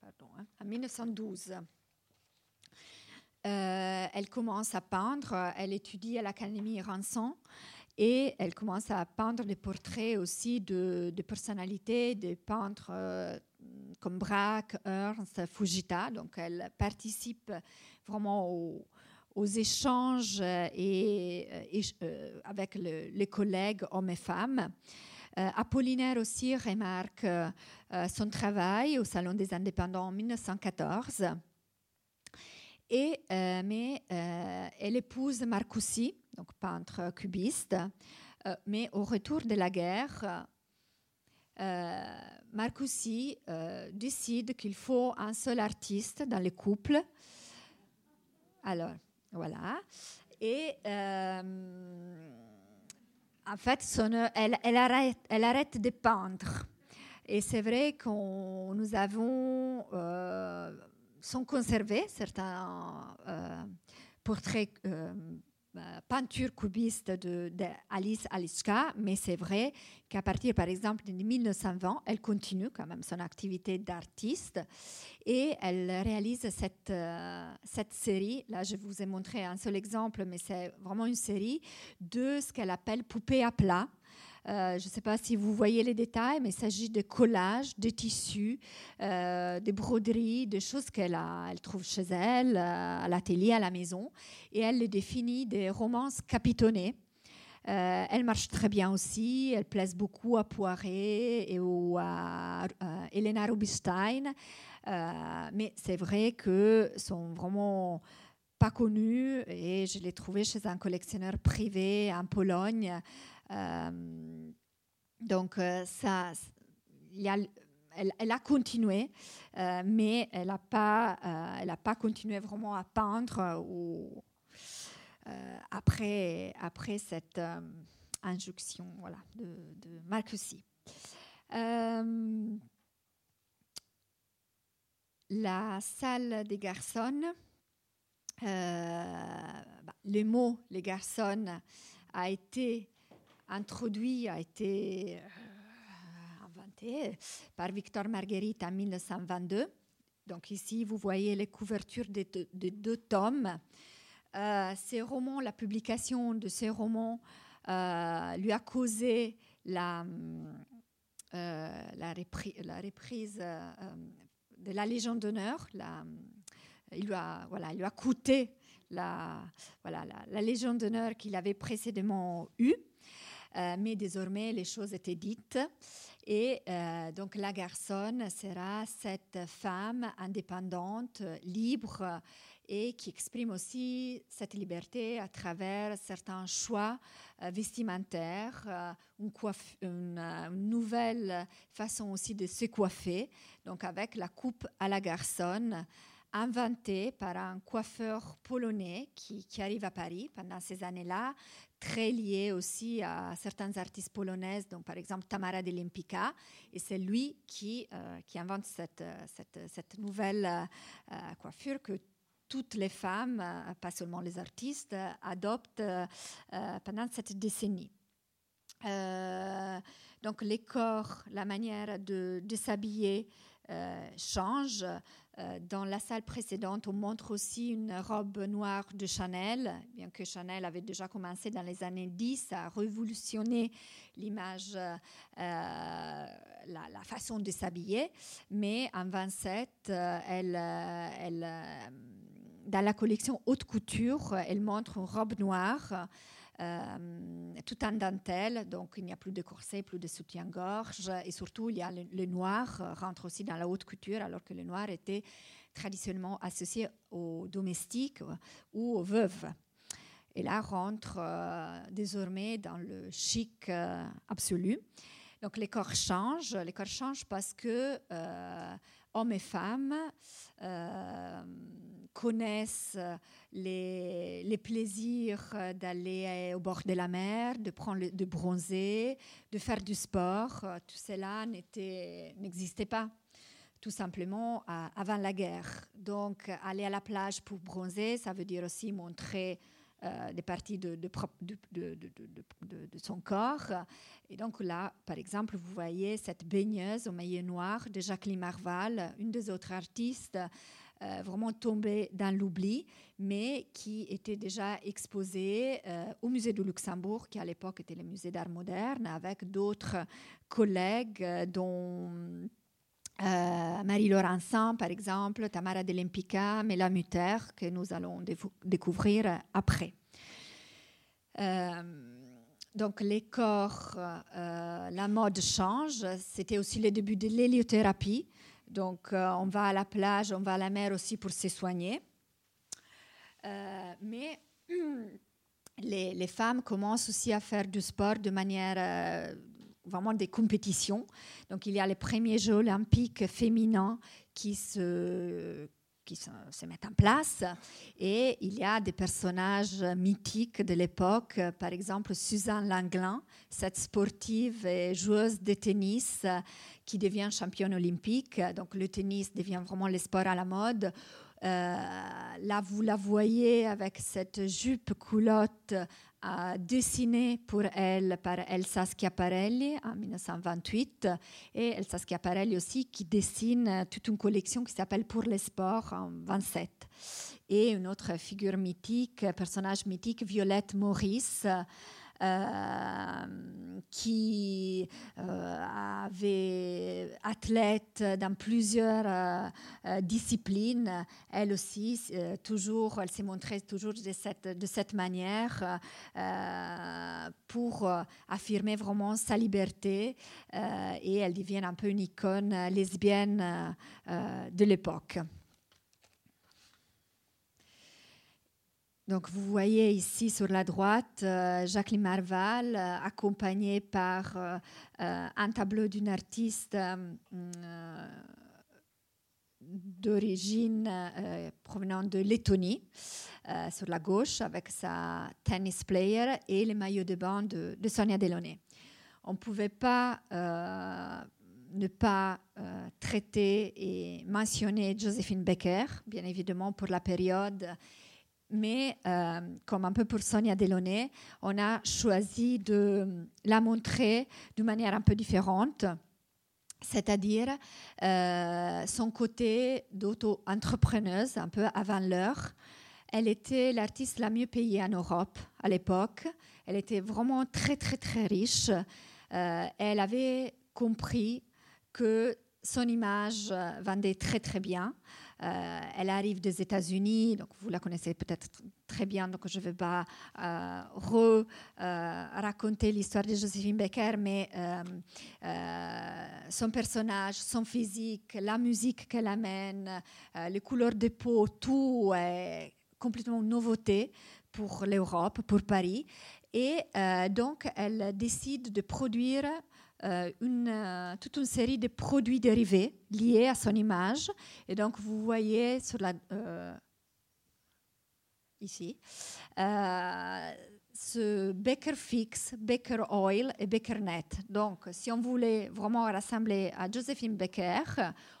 S3: pardon, hein, en 1912. elle commence à peindre, elle étudie à l'Académie Ranson et elle commence à peindre des portraits aussi de, de personnalités, des peintres comme Braque, Ernst, Fujita. Donc elle participe vraiment au, aux échanges euh, et, euh, euh, avec les collègues hommes et femmes. Apollinaire aussi remarque son travail au Salon des Indépendants en 1914. Et, mais elle épouse Marcoussi, donc peintre cubiste. mais au retour de la guerre, Marcoussi décide qu'il faut un seul artiste dans le couple. Alors, voilà. Et euh, en fait, elle, elle, arrête, elle arrête de peindre. Et c'est vrai que nous avons, euh, sont conservés certains euh, portraits peinture cubiste d'Alice de, Aliska, mais c'est vrai qu'à partir, par exemple, de 1920, elle continue quand même son activité d'artiste et elle réalise cette, euh, cette série. Là, je vous ai montré un seul exemple, mais c'est vraiment une série de ce qu'elle appelle poupée à plat. Euh, je ne sais pas si vous voyez les détails, mais il s'agit de collages, de tissus, euh, de broderies, de choses qu'elle elle trouve chez elle, euh, à l'atelier, à la maison. Et elle les définit des romances capitonnées. elle marche très bien aussi, elle plaise beaucoup à Poiré et à Elena Rubinstein. mais c'est vrai que sont vraiment pas connu et je l'ai trouvé chez un collectionneur privé en Pologne. Donc ça, il y a elle, a continué, euh, mais elle n'a pas, euh, pas continué vraiment à peindre euh, après, après cette injonction voilà, de, de la salle des garçons, bah, le mot les garçons a été introduit, a été par Victor Marguerite en 1922. Donc ici, vous voyez les couvertures des deux, tomes. Euh, ces romans, la publication de ces romans euh, lui a causé la, euh, la, reprise de la Légion d'honneur. Il, lui a, voilà, il lui a coûté la, voilà, la, la Légion d'honneur qu'il avait précédemment eue. Mais désormais, les choses étaient dites. Et euh, donc la garçonne sera cette femme indépendante, libre et qui exprime aussi cette liberté à travers certains choix euh, vestimentaires, euh, une, nouvelle façon aussi de se coiffer, donc avec la coupe à la garçonne inventée par un coiffeur polonais qui, arrive à Paris pendant ces années-là, très lié aussi à certains artistes polonaises, donc par exemple Tamara de Lempicka, et c'est lui qui, euh, invente cette, cette, cette nouvelle euh, coiffure que toutes les femmes, euh, pas seulement les artistes, adoptent pendant cette décennie. donc les corps, la manière de, de s'habiller change. Euh, dans la salle précédente, on montre aussi une robe noire de Chanel, bien que Chanel avait déjà commencé dans les années 10 à révolutionner l'image, euh, la, façon de s'habiller. Mais en 27, euh, elle, dans la collection haute couture, elle montre une robe noire tout en dentelle, donc il n'y a plus de corset, plus de soutien-gorge, et surtout il y a le, noir euh, rentre aussi dans la haute couture, alors que le noir était traditionnellement associé aux domestiques ou aux veuves. Et là rentre euh, désormais dans le chic absolu. Donc les corps changent, les corps changent parce que hommes et femmes connaissent les, plaisirs d'aller au bord de la mer, de bronzer, de faire du sport. Tout cela n'existait pas tout simplement avant la guerre. Donc aller à la plage pour bronzer, ça veut dire aussi montrer euh, des parties de, son corps. Et donc là, par exemple, vous voyez cette baigneuse au maillet noir de Jacqueline Marval, une des autres artistes euh, vraiment tombé dans l'oubli, mais qui était déjà exposé euh, au musée de Luxembourg, qui à l'époque était le musée d'art moderne, avec d'autres collègues, euh, Marie Laurencin, par exemple, Tamara de Lempicka, Mela Mutter, que nous allons découvrir après. donc les corps, la mode change. C'était aussi le début de l'héliothérapie. Donc, euh, on va à la plage, on va à la mer aussi pour se soigner. Euh, mais [CLEARS THROAT] les, femmes commencent aussi à faire du sport de manière euh, vraiment des compétitions. Donc, il y a les premiers Jeux olympiques féminins qui se, qui se, mettent en place. Et il y a des personnages mythiques de l'époque, par exemple Suzanne Langlin, cette sportive et joueuse de tennis qui devient championne olympique. Donc le tennis devient vraiment le sport à la mode. Euh, là, vous la voyez avec cette jupe culotte euh, dessinée pour elle par Elsa Schiaparelli en 1928 et Elsa Schiaparelli aussi qui dessine toute une collection qui s'appelle Pour les sports en 27 et une autre figure mythique, personnage mythique, Violette Maurice. Euh, qui euh, avait athlète dans plusieurs euh, disciplines. Elle aussi, toujours, elle s'est montrée toujours de cette, de cette manière pour affirmer vraiment sa liberté et elle devient un peu une icône lesbienne de l'époque. Donc vous voyez ici sur la droite Jacqueline Marval accompagnée par un tableau d'une artiste d'origine provenant de Lettonie. Euh, sur la gauche avec sa tennis player et les maillots de bain de, Sonia Delaunay. On ne pouvait pas euh, ne pas euh, traiter et mentionner Josephine Becker, bien évidemment pour la période, mais comme un peu pour Sonia Delaunay, on a choisi de la montrer d'une manière un peu différente c'est-à-dire son côté d'auto-entrepreneuse, un peu avant l'heure, elle était l'artiste la mieux payée en Europe à l'époque. Elle était vraiment très, très, très riche. Euh, elle avait compris que son image vendait très, très bien. Euh, elle arrive des États-Unis, donc vous la connaissez peut-être très bien, donc je ne vais pas euh, re, raconter l'histoire de Josephine Becker, mais son personnage, son physique, la musique qu'elle amène, les couleurs de peau, tout est complètement une nouveauté pour l'Europe, pour Paris. Et euh, donc, elle décide de produire euh, une, euh, toute une série de produits dérivés liés à son image. Et donc, vous voyez la, ici ce Baker Fix, Baker Oil et Baker Net. Donc, si on voulait vraiment rassembler à Josephine Becker,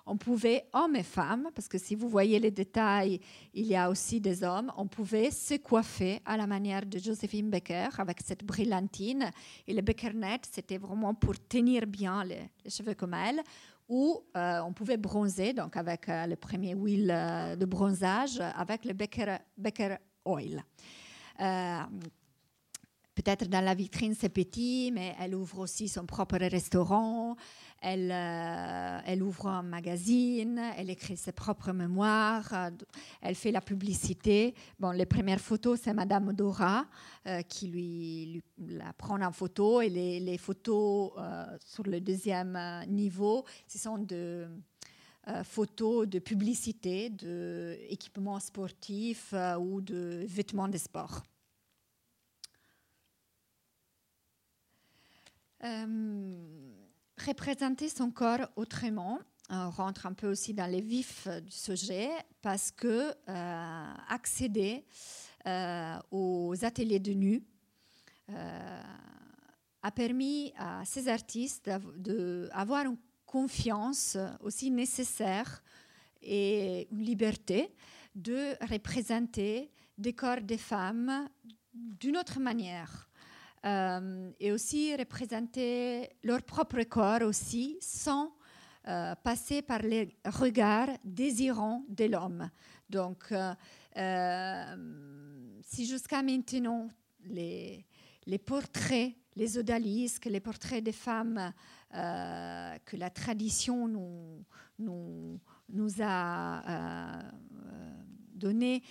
S3: on pouvait, hommes et femmes, parce que si vous voyez les détails, il y a aussi des hommes, on pouvait se coiffer à la manière de Josephine Becker avec cette brillantine. Et le Baker Net, c'était vraiment pour tenir bien les, cheveux comme elle ou euh, on pouvait bronzer, donc avec euh, le premier huile euh, de bronzage, avec le Baker, Baker Oil. Peut-être dans la vitrine, c'est petit, mais elle ouvre aussi son propre restaurant, elle, euh, ouvre un magazine, elle écrit ses propres mémoires, euh, elle fait la publicité. Bon, les premières photos, c'est Madame Dora euh, qui lui, la prend en photo, et les, photos sur le deuxième niveau, ce sont de photos de publicité, d'équipements sportifs ou de vêtements de sport. Euh, représenter son corps autrement, on rentre un peu aussi dans les vifs du sujet, parce que euh, accéder euh, aux ateliers de nu a permis à ces artistes d'avoir une confiance aussi nécessaire et une liberté de représenter des corps des femmes d'une autre manière. Euh, et aussi représenter leur propre corps aussi sans euh, passer par les regards désirants de l'homme. Donc, euh, si jusqu'à maintenant les, portraits, les odalisques, les portraits des femmes que la tradition nous a donnés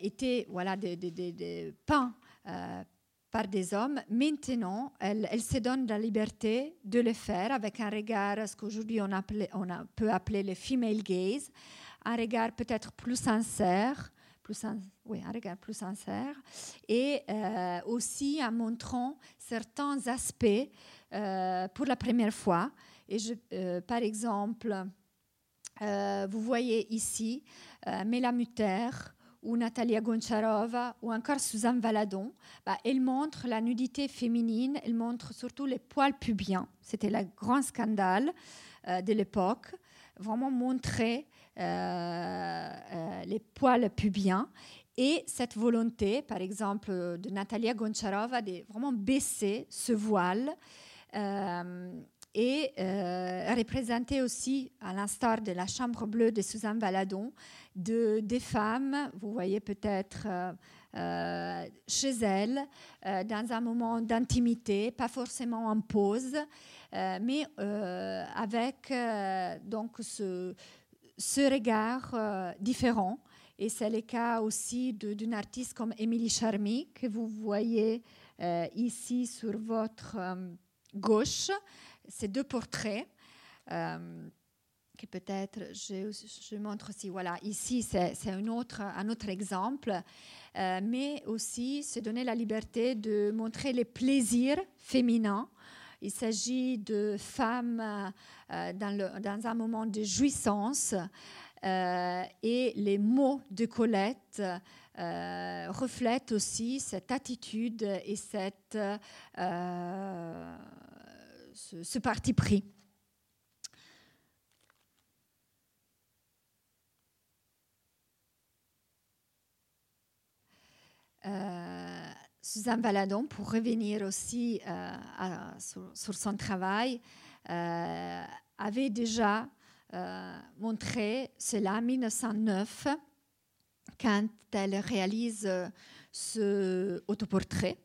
S3: étaient voilà, des, des, des peints par des hommes. Maintenant, elle, se donne la liberté de le faire avec un regard, ce qu'aujourd'hui on, peut appeler le female gaze, un regard peut-être plus sincère, plus sincère, et euh, aussi en montrant certains aspects euh, pour la première fois. Et euh, par exemple, vous voyez ici Mela Mutter, ou Natalia Goncharova ou encore Suzanne Valadon, bah, elle montre la nudité féminine, elle montre surtout les poils pubiens. C'était le grand scandale euh, de l'époque, vraiment montrer euh, euh, les poils pubiens. Et cette volonté, par exemple, de Natalia Goncharova de vraiment baisser ce voile et représenter aussi, à l'instar de la Chambre bleue de Suzanne Valadon, de, des femmes, vous voyez peut-être euh, euh, chez elles, dans un moment d'intimité, pas forcément en pause, mais avec donc ce, ce regard différent. Et c'est le cas aussi d'une artiste comme Émilie Charmy, que vous voyez ici sur votre gauche ces deux portraits. Que peut-être je, montre aussi. Voilà, ici c'est un autre, exemple, euh, mais aussi se donner la liberté de montrer les plaisirs féminins. Il s'agit de femmes euh, dans, un moment de jouissance euh, et les mots de Colette reflètent aussi cette attitude et cette, ce, ce parti pris. Suzanne Valadon, pour revenir aussi euh, sur, son travail, euh, avait déjà montré cela en 1909 quand elle réalise ce autoportrait,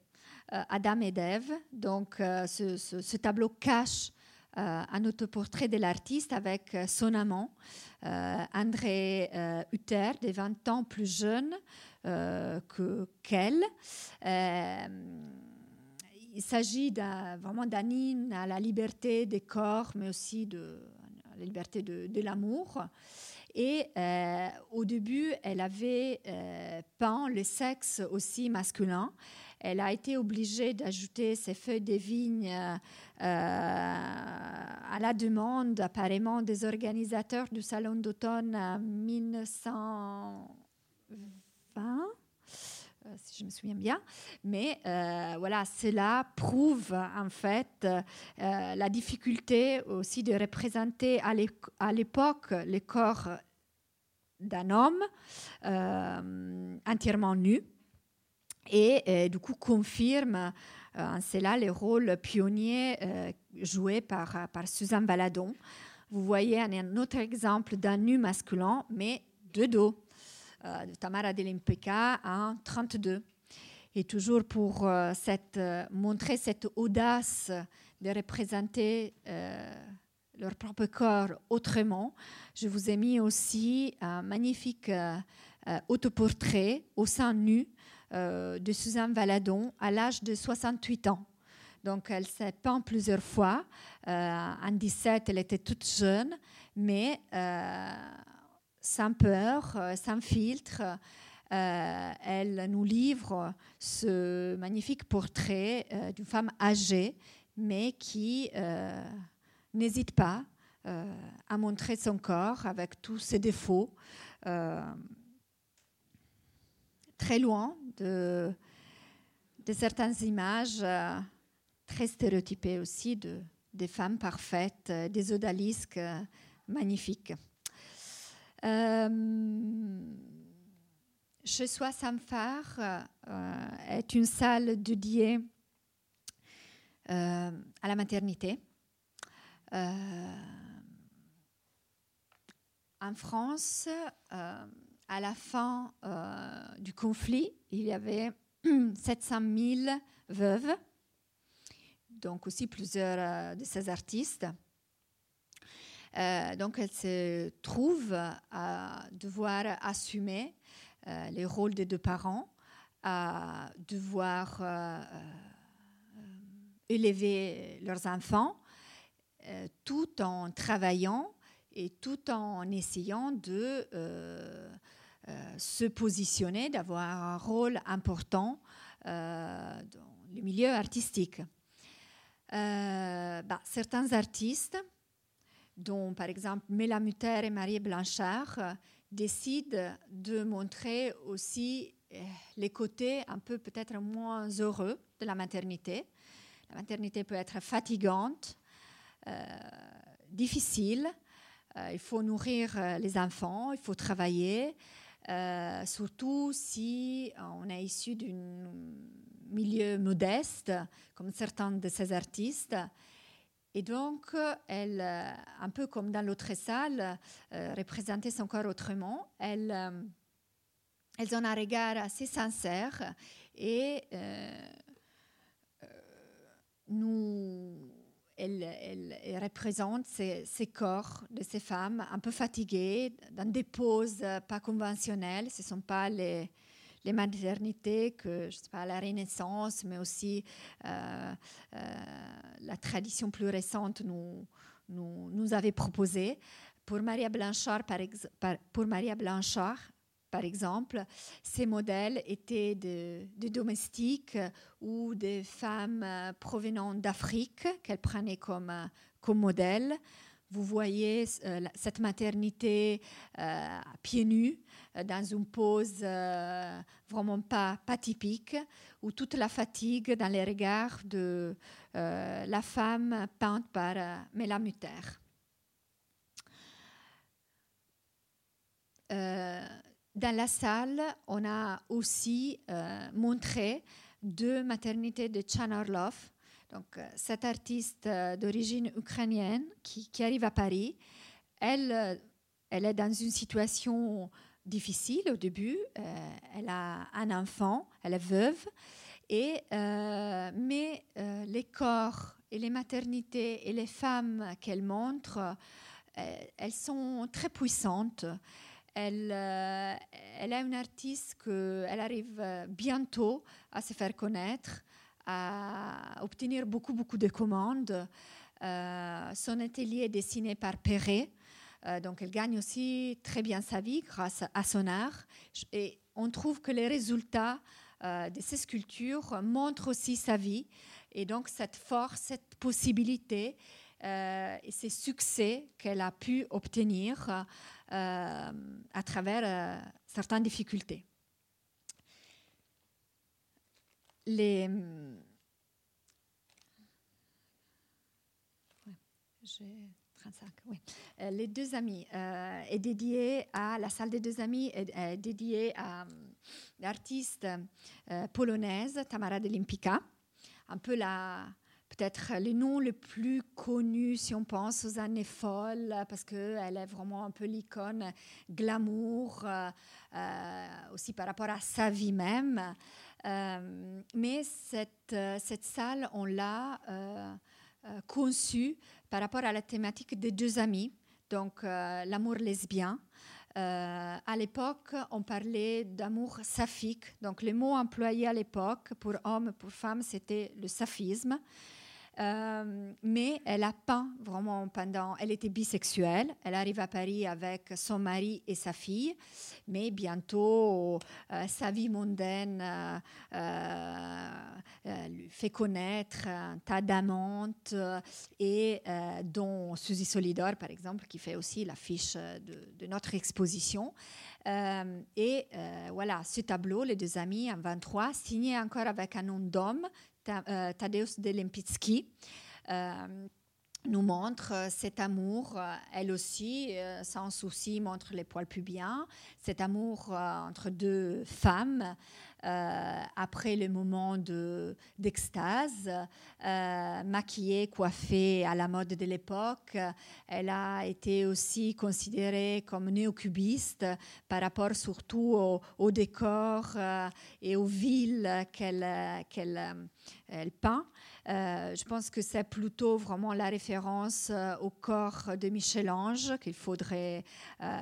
S3: Adam et Ève. Donc, ce, tableau cache un autoportrait de l'artiste avec son amant, André Hutter, de 20 ans plus jeune, euh, euh, qu'elle. Euh, il s'agit vraiment d'Anine à la liberté des corps, mais aussi de la liberté de, l'amour. Et euh, au début, elle avait peint le sexe aussi masculin. Elle a été obligée d'ajouter ses feuilles de vigne à la demande apparemment des organisateurs du Salon d'automne 1920. Euh, si je me souviens bien. Mais euh, voilà, cela prouve en fait euh, la difficulté aussi de représenter à l'époque le corps d'un homme entièrement nu. Et du coup, confirme en cela le rôle pionnier joués par, par Suzanne Baladon. Vous voyez un autre exemple d'un nu masculin, mais de dos. Euh, Tamara Delimpeka en 32. Et toujours pour euh, euh, montrer cette audace de représenter leur propre corps autrement, je vous ai mis aussi un magnifique autoportrait au sein nu de Suzanne Valadon à l'âge de 68 ans. Donc, elle s'est peinte plusieurs fois. en 17, elle était toute jeune, mais sans peur, euh, sans filtre. Euh, elle nous livre ce magnifique portrait euh, d'une femme âgée, mais qui n'hésite pas à montrer son corps avec tous ses défauts, très loin de, de certaines images très stéréotypées aussi de, des femmes parfaites, des odalisques magnifiques. Euh, chez soi Samphare euh, est une salle dédiée euh, à la maternité. en France, à la fin du conflit, il y avait [CLEARS THROAT] 700 000 veuves, donc aussi plusieurs de ces artistes. Euh, donc, elle se trouve à devoir assumer euh, les rôles des deux parents, à devoir euh, élever leurs enfants, tout en travaillant et tout en essayant de se positionner, d'avoir un rôle important dans le milieu artistique. Bah, certains artistes dont par exemple Méla Mutter et Marie Blanchard euh, décident de montrer aussi euh, les côtés un peu peut-être moins heureux de la maternité. La maternité peut être fatigante, euh, difficile. il faut nourrir les enfants, il faut travailler, surtout si on est issu d'un milieu modeste, comme certains de ces artistes. Et donc, elle, euh, un peu comme dans l'autre salle, euh, représentait son corps autrement. Elle, euh, elles ont un regard assez sincère et nous, elle, elle, représente ces, ces, corps de ces femmes un peu fatiguées, dans des poses pas conventionnelles. Ce ne sont pas les, les maternités que, je sais pas, la Renaissance, mais aussi euh, euh, la tradition plus récente nous, avait proposé. Pour Maria Blanchard, par, exemple, ces modèles étaient de, domestiques ou des femmes provenant d'Afrique qu'elle prenait comme, comme modèle. Vous voyez euh, cette maternité euh, pieds nus, euh, dans une pose vraiment pas, pas typique, où toute la fatigue dans les regards de la femme peinte par Mélamuter. dans la salle, on a aussi montré deux maternités de Chan Orlov donc, euh, cette artiste euh, d'origine ukrainienne qui, arrive à Paris, elle, euh, elle est dans une situation difficile au début. elle a un enfant, elle est veuve, et, mais les corps et les maternités et les femmes qu'elle montre, elles sont très puissantes. Elle, elle est une artiste qu'elle arrive bientôt à se faire connaître à obtenir beaucoup, beaucoup de commandes. Euh, son atelier est dessiné par Perret. Euh, donc, elle gagne aussi très bien sa vie grâce à son art. Et on trouve que les résultats euh, de ces sculptures montrent aussi sa vie. Et donc, cette force, cette possibilité et ces succès qu'elle a pu obtenir à travers certaines difficultés. les, euh, les deux amis euh, est dédié à la salle des deux amis est, dédiée à l'artiste euh, polonaise Tamara de Limpika, un peu la peut-être le nom le plus connu si on pense aux années folles, parce qu'elle est vraiment un peu l'icône glamour, aussi par rapport à sa vie même. Mais cette, cette, salle, on l'a conçue par rapport à la thématique des deux amis, donc l'amour lesbien. à l'époque, on parlait d'amour saphique. Donc, le mot employé à l'époque pour homme, pour femme, c'était le saphisme. Euh, mais elle a peint vraiment pendant. Elle était bisexuelle. Elle arrive à Paris avec son mari et sa fille, mais bientôt euh, sa vie mondaine euh, lui fait connaître un tas d'amantes dont Suzy Solidor, par exemple, qui fait aussi l'affiche de, de notre exposition. et voilà, ce tableau, les deux amis en 23, signé encore avec un nom d'homme, Tadeusz Delempitsky euh, nous montre euh, cet amour, elle aussi, sans souci, montre les poils pubiens, cet amour entre deux femmes euh, après le moment d'extase, euh, maquillée, coiffée à la mode de l'époque. Elle a été aussi considérée comme néocubiste par rapport surtout au, au décor euh, et aux villes qu'elle elle peint. je pense que c'est plutôt vraiment la référence au corps de Michel-Ange qu'il faudrait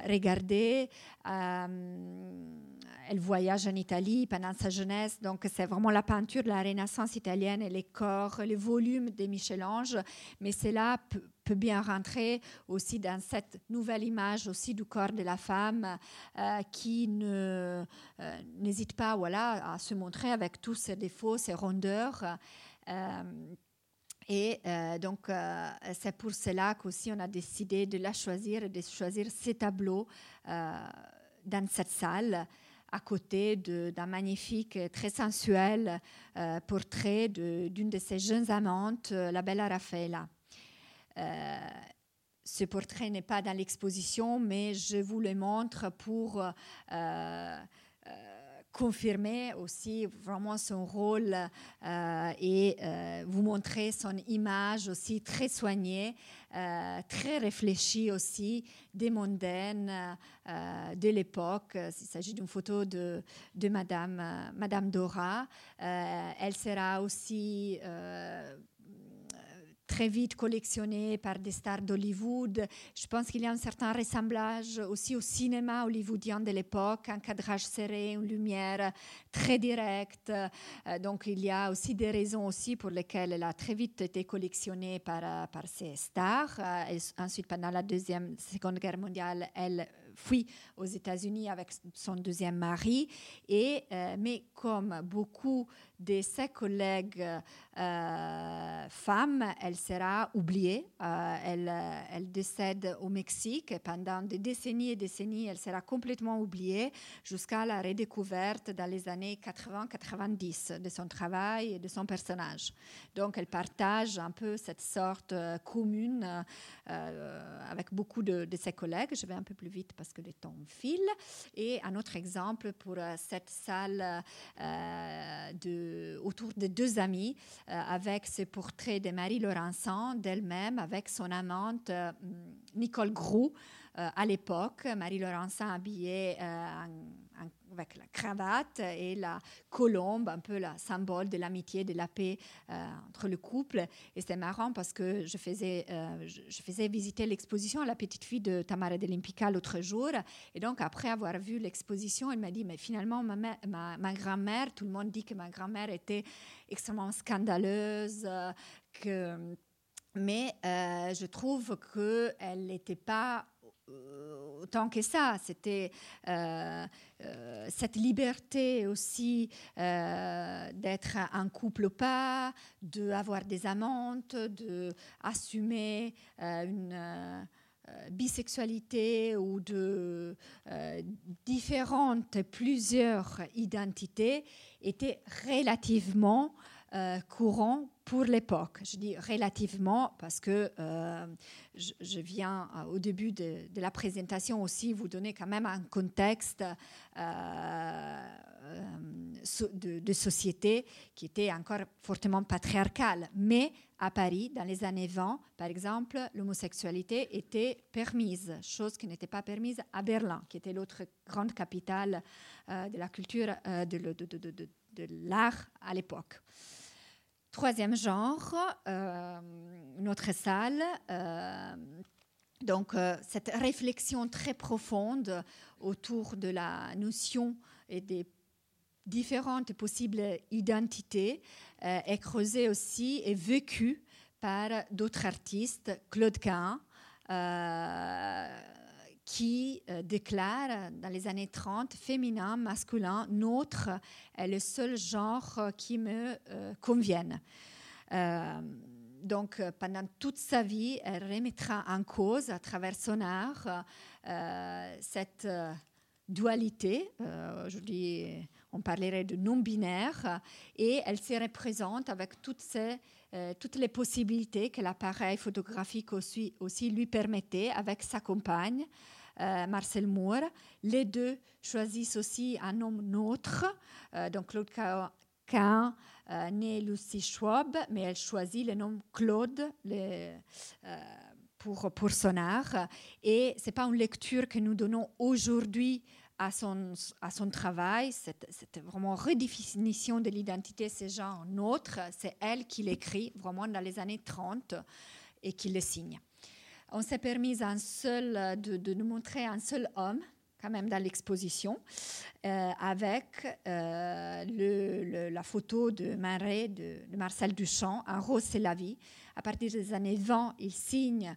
S3: regarder. elle voyage en Italie pendant sa jeunesse. Donc, c'est vraiment la peinture de la Renaissance italienne et les corps, les volumes de Michel-Ange. Mais cela peut, bien rentrer aussi dans cette nouvelle image aussi du corps de la femme euh, qui ne, euh, n'hésite pas voilà, à se montrer avec tous ses défauts, ses rondeurs. Euh, et donc, c'est pour cela qu'aussi on a décidé de la choisir et de choisir ces tableaux dans cette salle à côté d'un magnifique, très sensuel euh, portrait d'une de, ses jeunes amantes, euh, la belle Raffaella. Euh, ce portrait n'est pas dans l'exposition, mais je vous le montre pour confirmer aussi vraiment son rôle euh, et euh, vous montrer son image aussi très soignée, euh, très réfléchie aussi des mondaines de l'époque. Il s'agit d'une photo de, de Madame, Madame Dora. elle sera aussi très vite collectionné par des stars d'Hollywood. Je pense qu'il y a un certain ressemblage aussi au cinéma hollywoodien de l'époque, un cadrage serré, une lumière très directe. donc il y a aussi des raisons aussi pour lesquelles elle a très vite été collectionnée par, par ces stars. Et ensuite, pendant la deuxième, seconde guerre mondiale, elle fuit aux États-Unis avec son deuxième mari. Et, euh, mais comme beaucoup de ses collègues euh, femmes, elle sera oubliée. Euh, elle, elle, décède au Mexique et pendant des décennies et décennies, elle sera complètement oubliée jusqu'à la redécouverte dans les années 80-90 de son travail et de son personnage. Donc, elle partage un peu cette sorte commune avec beaucoup de, ses collègues. Je vais un peu plus vite parce que le temps file. Et un autre exemple pour cette salle de autour de deux amis, euh, avec ce portrait de Marie Laurençon, d'elle-même, avec son amante euh, Nicole Groux. Euh, à l'époque, Marie Laurençon habillée avec la cravate et la colombe, un peu le symbole de l'amitié, de la paix entre le couple. Et c'est marrant parce que je faisais, faisais visiter l'exposition à la petite fille de Tamara de l'autre jour. Et donc, après avoir vu l'exposition, elle m'a dit, mais finalement, ma, grand-mère, tout le monde dit que ma grand-mère était extrêmement scandaleuse, que, mais euh, je trouve qu'elle n'était pas euh, autant que ça. C'était euh, cette liberté aussi d'être un couple ou pas, d'avoir des amantes, d'assumer une bisexualité ou de différentes, plusieurs identités était relativement euh, courant pour l'époque. Je dis relativement parce que euh, je, viens euh, au début de, la présentation aussi vous donner quand même un contexte de, société qui était encore fortement patriarcale. Mais à Paris, dans les années 20, par exemple, l'homosexualité était permise, chose qui n'était pas permise à Berlin, qui était l'autre grande capitale de la culture, de l'art à l'époque. Troisième genre, euh, notre salle. Euh, donc, euh, cette réflexion très profonde autour de la notion et des différentes possibles identités est creusée aussi et vécue par d'autres artistes, Claude Cain, qui euh, déclare dans les années 30 féminin, masculin, nôtre est le seul genre qui me euh, convienne. Euh, donc, pendant toute sa vie, elle remettra en cause, à travers son art, cette dualité. Aujourd'hui, on parlerait de non-binaire. Et elle se représente avec toutes, les possibilités que l'appareil photographique aussi lui permettait avec sa compagne. Euh, Marcel Moore. Les deux choisissent aussi un nom neutre, euh, donc Claude Cain, euh, né Lucie Schwab, mais elle choisit le nom Claude pour, pour son art. Et ce n'est pas une lecture que nous donnons aujourd'hui à son, à son travail, cette, cette vraiment redéfinition de l'identité, c'est genre nôtre, c'est elle qui l'écrit vraiment dans les années 30 et qui le signe on s'est permis un seul, euh, de, nous montrer un seul homme quand même dans l'exposition, euh, avec euh, la photo de Marais, de, Marcel Duchamp, Un rose, c'est la vie. À partir des années 20, il signe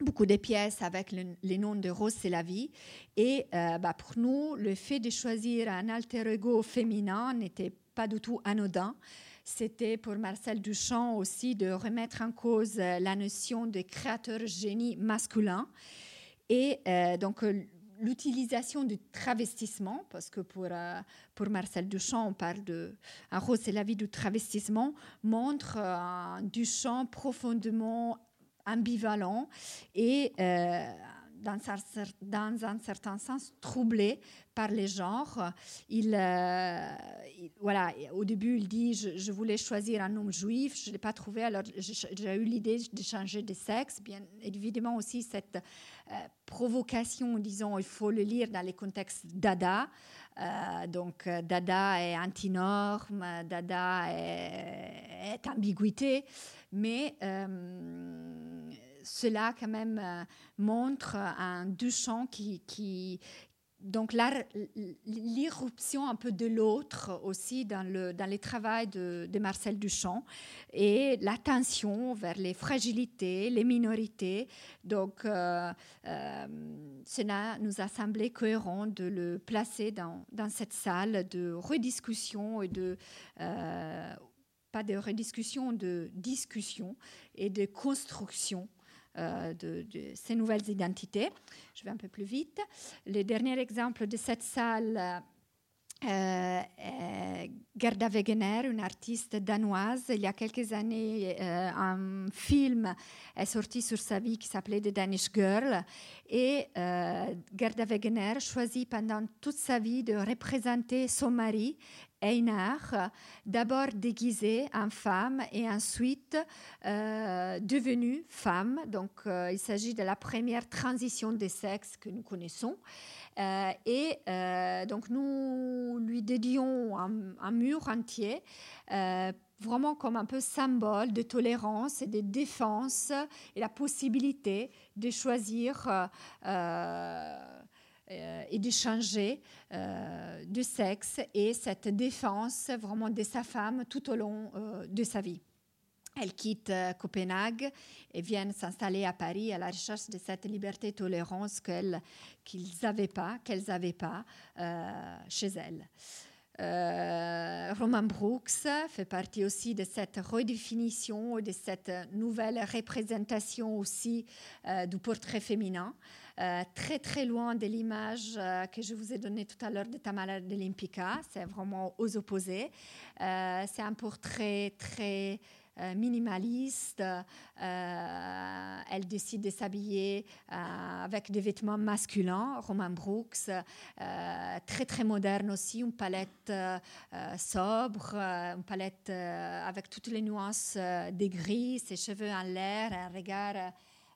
S3: beaucoup de pièces avec les noms de Rose, c'est la vie. Et bah, pour nous, le fait de choisir un alter ego féminin n'était pas du tout anodin. C'était pour Marcel Duchamp aussi de remettre en cause euh, la notion de créateur génie masculin. Et euh, donc, euh, l'utilisation du travestissement, parce que pour, pour Marcel Duchamp, on parle de un rose, c'est la vie du travestissement, montre un Duchamp profondément ambivalent et dans, un certain sens troublé par les genres. Il, voilà, au début, il dit je, voulais choisir un homme juif, je ne l'ai pas trouvé, alors j'ai eu l'idée de changer de sexe. Bien évidemment aussi cette provocation, disons, il faut le lire dans les contextes dada. Euh, donc euh, Dada est antinorme, Dada est, est ambiguïté, mais euh, cela quand même montre un Duchamp qui, donc l'irruption un peu de l'autre aussi dans, le, dans les travaux de, Marcel Duchamp et l'attention vers les fragilités, les minorités. Donc euh, euh, cela nous a semblé cohérent de le placer dans, dans cette salle de rediscussion et de... Euh, pas de rediscussion, de discussion et de construction euh, de, ces nouvelles identités. Je vais un peu plus vite. Le dernier exemple de cette salle euh, Gerda Wegener, une artiste danoise. Il y a quelques années, euh, un film est sorti sur sa vie qui s'appelait The Danish Girl. Et Gerda Wegener choisit pendant toute sa vie de représenter son mari D'abord déguisée en femme et ensuite euh, devenue femme. Donc, euh, il s'agit de la première transition des sexes que nous connaissons. Euh, et donc, nous lui dédions un, mur entier vraiment comme un peu symbole de tolérance et de défense et la possibilité de choisir et de changer euh, de sexe et cette défense vraiment de sa femme tout au long euh, de sa vie. Elle quitte Copenhague et vient s'installer à Paris à la recherche de cette liberté et tolérance qu'elle, qu'ils n'avaient pas, qu'elles n'avaient pas chez elles. Roman Brooks fait partie aussi de cette redéfinition, de cette nouvelle représentation aussi du portrait féminin. Euh, très très loin de l'image euh, que je vous ai donnée tout à l'heure de Tamara de l'Impica. C'est vraiment aux opposés. Euh, c'est un portrait très minimaliste. elle décide de s'habiller avec des vêtements masculins, Roman Brooks, très très moderne aussi, une palette sobre, une palette avec toutes les nuances des gris, ses cheveux en l'air, un regard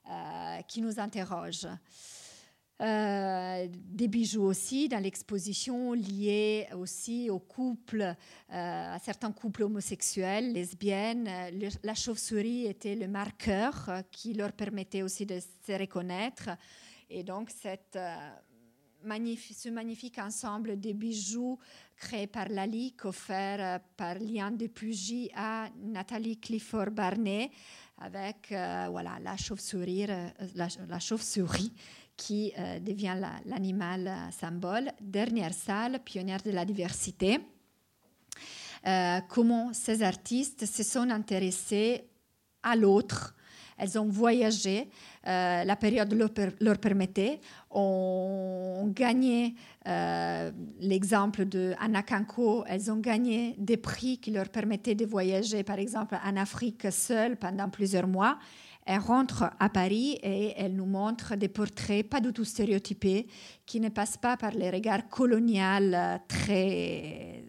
S3: euh, qui nous interroge. Euh, des bijoux aussi dans l'exposition liés aussi aux couples, euh, à certains couples homosexuels, lesbiennes. la chauve-souris était le marqueur qui leur permettait aussi de se reconnaître. Et donc, cette, ce magnifique ensemble de bijoux créé par Lalique, offert par Liane de Pugy à Nathalie Clifford Barnet, avec euh, voilà, la chauve-souris, euh, qui euh, devient l'animal symbole. Dernière salle, pionnière de la diversité. comment ces artistes se sont intéressés à l'autre elles ont voyagé, euh, la période leur, permettait, ont gagné euh, l'exemple de Anna Kanko, elles ont gagné des prix qui leur permettaient de voyager, par exemple, en Afrique seule pendant plusieurs mois. Elles rentrent à Paris et elles nous montrent des portraits pas du tout stéréotypés, qui ne passent pas par les regards coloniaux très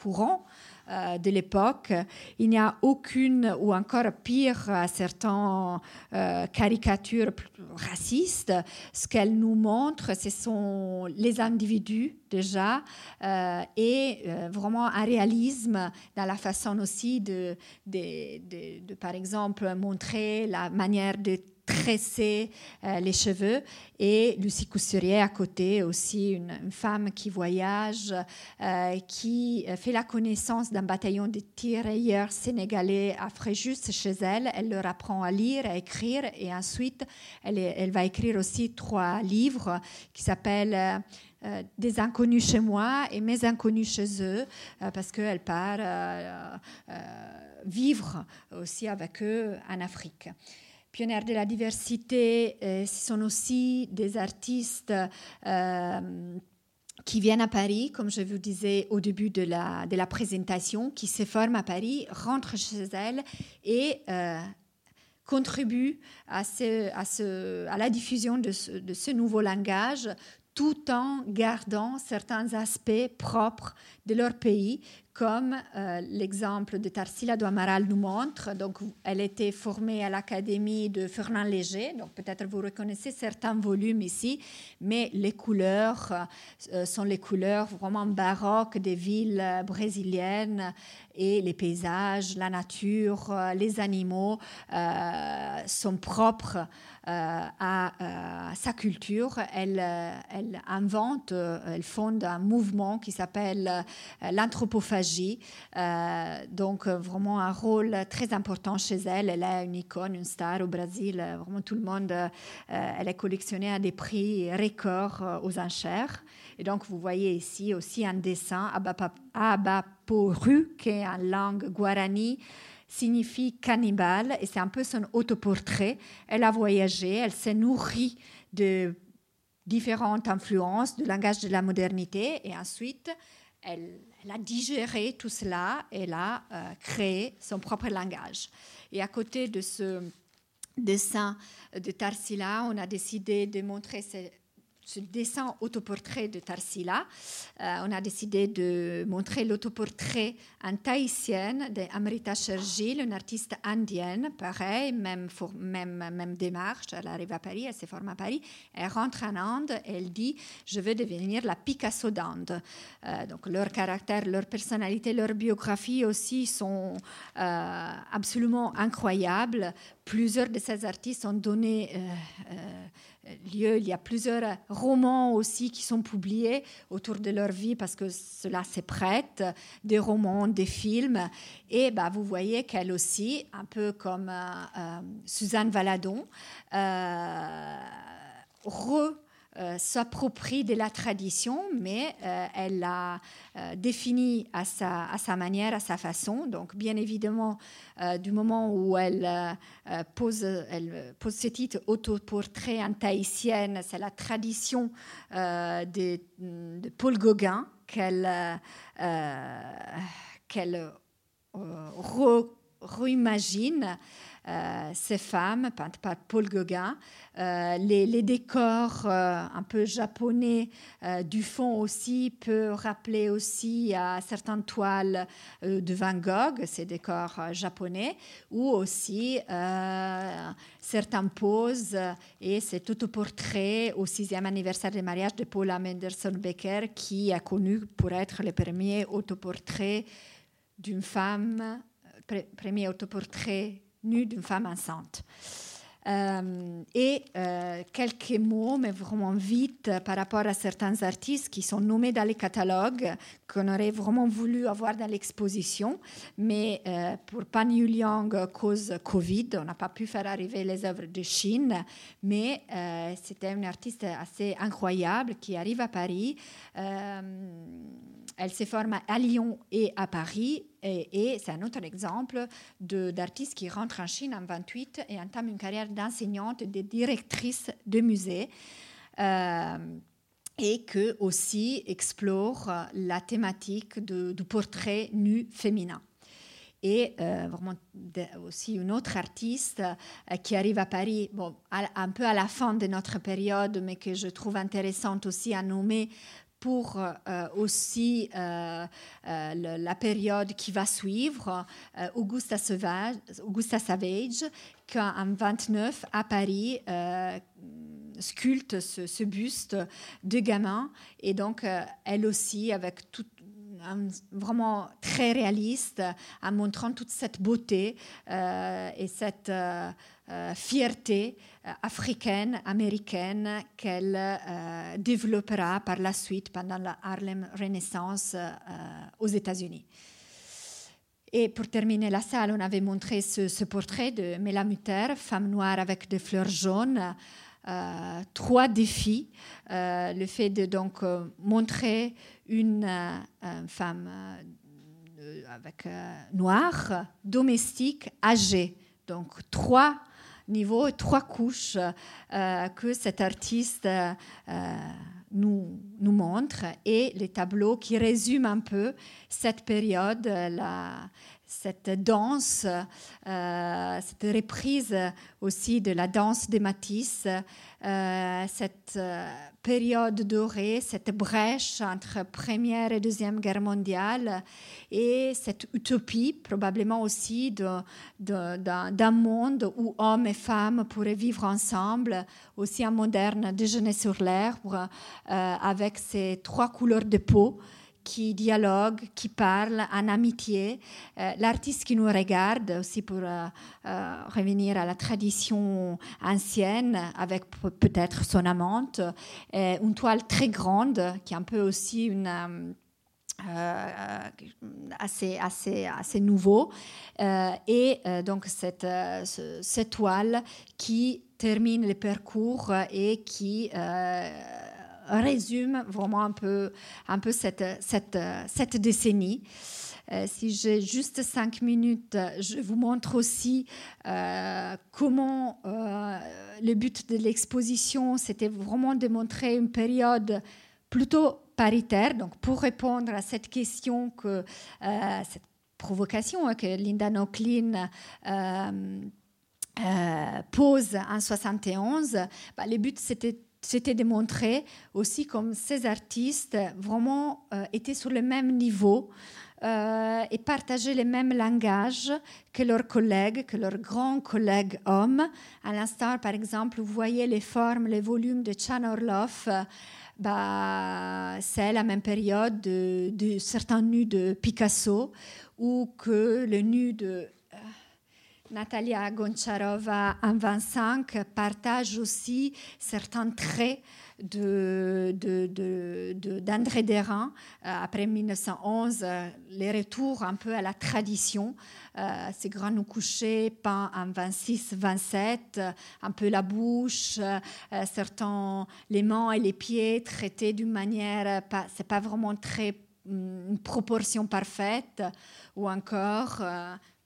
S3: courants, euh, de l'époque. Il n'y a aucune, ou encore pire, certaines euh, caricatures racistes. Ce qu'elles nous montrent, ce sont les individus déjà, euh, et vraiment un réalisme dans la façon aussi de, par exemple, montrer la manière de tresser euh, les cheveux. Et Lucie Coussurier à côté, aussi une, femme qui voyage, euh, qui fait la connaissance d'un bataillon de tirailleurs sénégalais à Fréjus chez elle. Elle leur apprend à lire, à écrire et ensuite elle, elle va écrire aussi trois livres qui s'appellent... Euh, des inconnus chez moi et mes inconnus chez eux, parce qu'elle part vivre aussi avec eux en Afrique pionnières de la diversité, euh, ce sont aussi des artistes euh, qui viennent à Paris, comme je vous disais au début de la, présentation, qui se forment à Paris, rentrent chez elles et euh, contribue à, à, la diffusion de ce, nouveau langage tout en gardant certains aspects propres de leur pays, comme euh, l'exemple de Tarsila do Amaral nous montre. Donc, elle était formée à l'académie de Fernand Léger, donc peut-être vous reconnaissez certains volumes ici, mais les couleurs euh, sont les couleurs vraiment baroques des villes brésiliennes et les paysages, la nature, euh, les animaux sont propres euh, à, sa culture. Elle, elle invente, elle fonde un mouvement qui s'appelle l'anthropophagie. donc vraiment un rôle très important chez elle. Elle est une icône, une star au Brésil. Vraiment tout le monde, elle est collectionnée à des prix records aux enchères. Et donc, vous voyez ici aussi un dessin, Abaporu, qui est en langue guarani, signifie cannibale et c'est un peu son autoportrait. Elle a voyagé, elle s'est nourrie de différentes influences du langage de la modernité et ensuite elle, a digéré tout cela elle a euh, créé son propre langage. Et à côté de ce dessin de Tarsila, on a décidé de montrer ce dessin autoportrait de Tarsila. Euh, on a décidé de montrer l'autoportrait en tahitienne d'Amrita Shergill, une artiste indienne, pareil, même, démarche. Elle arrive à Paris, elle se forme à Paris, elle rentre en Inde, elle dit Je veux devenir la Picasso d'Inde. Euh, donc leur caractère, leur personnalité, leur biographie aussi sont euh, absolument incroyables. Plusieurs de ces artistes ont donné lieu. Il y a plusieurs romans aussi qui sont publiés autour de leur vie parce que cela s'est prête, des romans, des films. Et bah, vous voyez qu'elle aussi, un peu comme euh, euh, Suzanne Valadon, euh, re euh, s'approprie de la tradition, mais euh, elle l'a euh, définie à sa, manière, à sa façon. Donc, bien évidemment, du moment où elle, pose, elle ce titre autoportrait en tahitienne, c'est la tradition de, Paul Gauguin qu'elle qu'elle réimagine. Euh, ces femmes, peintes par Paul Gauguin. Euh, les, décors euh, un peu japonais du fond aussi peut rappeler aussi à certaines toiles de Van Gogh, ces décors japonais, ou aussi certaines poses et cet autoportrait au sixième anniversaire du mariage de Paula Menderson Becker, qui est connu pour être le premier autoportrait d'une femme, premier autoportrait nue d'une femme enceinte. Euh, et euh, quelques mots, mais vraiment vite, par rapport à certains artistes qui sont nommés dans les catalogues, qu'on aurait vraiment voulu avoir dans l'exposition. Mais euh, pour Pan Yuliang, cause Covid, on n'a pas pu faire arriver les œuvres de Chine. Mais c'était une artiste assez incroyable qui arrive à Paris. Elle se forme à Lyon et à Paris. Et, c'est un autre exemple d'artiste qui rentre en Chine en 28 et entame une carrière d'enseignante de directrice de musée. Euh, et que aussi explore la thématique du portrait nu féminin. Et euh, vraiment aussi une autre artiste euh, qui arrive à Paris, un peu à la fin de notre période, mais que je trouve intéressante aussi à nommer pour euh, aussi euh, euh, la période qui va suivre, Augusta, Savage, qui en 29 à Paris sculpte ce, buste de gamin. Et donc elle aussi avec vraiment très réaliste en montrant toute cette beauté et cette fierté africaine, américaine qu'elle euh, développera par la suite pendant la Harlem Renaissance aux États-Unis. Et pour terminer la salle, on avait montré ce, portrait de Mela Mutter, femme noire avec des fleurs jaunes. trois défis. le fait de donc montrer une femme noire, domestique, âgée. Donc trois niveau, trois couches euh, que cet artiste euh, nous, montre et les tableaux qui résument un peu cette période, cette danse, euh, cette reprise aussi de la danse des Matisse, euh, cette euh, période dorée, cette brèche entre Première et Deuxième Guerre mondiale et cette utopie probablement aussi d'un monde où hommes et femmes pourraient vivre ensemble, aussi un moderne déjeuner sur l'herbe avec ces trois couleurs de peau qui dialogue, qui parle en amitié. Euh, l'artiste qui nous regarde aussi pour euh, euh, revenir à la tradition ancienne avec peut-être son amante, une toile très grande qui est un peu aussi assez, assez, assez nouveau. et donc cette, cette toile qui termine le parcours et qui résume vraiment un peu, un peu cette, cette, cette décennie. Euh, si j'ai juste cinq minutes, je vous montre aussi euh, comment euh, le but de l'exposition, c'était vraiment de montrer une période plutôt paritaire. Donc, pour répondre à cette question que cette provocation que Linda Nochlin pose en 71, bah, le but c'était c'était de montrer aussi comme ces artistes vraiment euh, étaient sur le même niveau euh, et partageaient le même langage que leurs collègues, que leurs grands collègues hommes. À l'instant, par exemple, vous voyez les formes, les volumes de Chan Orloff. bah, c'est la même période de, de, certains nus de Picasso ou que le nu de Natalia Goncharova en 25 partage aussi certains traits d'André de, de, de, Derain. Euh, après 1911, euh, les retours un peu à la tradition, euh, ces grands couchés peints en 26-27, un peu la bouche, certains les mains et les pieds traités d'une manière, c'est pas vraiment très une proportion parfaite, ou encore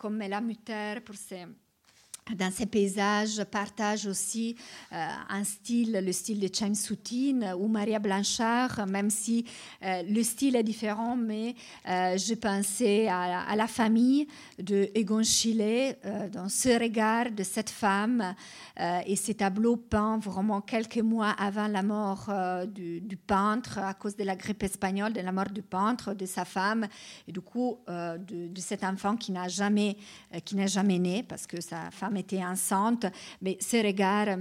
S3: comme la Mutter pour ses dans ces paysages, partage aussi euh, un style, le style de Chen Soutine ou Maria Blanchard, même si euh, le style est différent, mais euh, je pensais à, la famille de Egon Schiele, dans ce regard de cette femme et ces tableaux peints vraiment quelques mois avant la mort du, peintre à cause de la grippe espagnole, de la mort du peintre, de sa femme, et du coup de, de, cet enfant qui n'a jamais, qui n'a jamais né parce que sa femme était enceinte, mais ce regard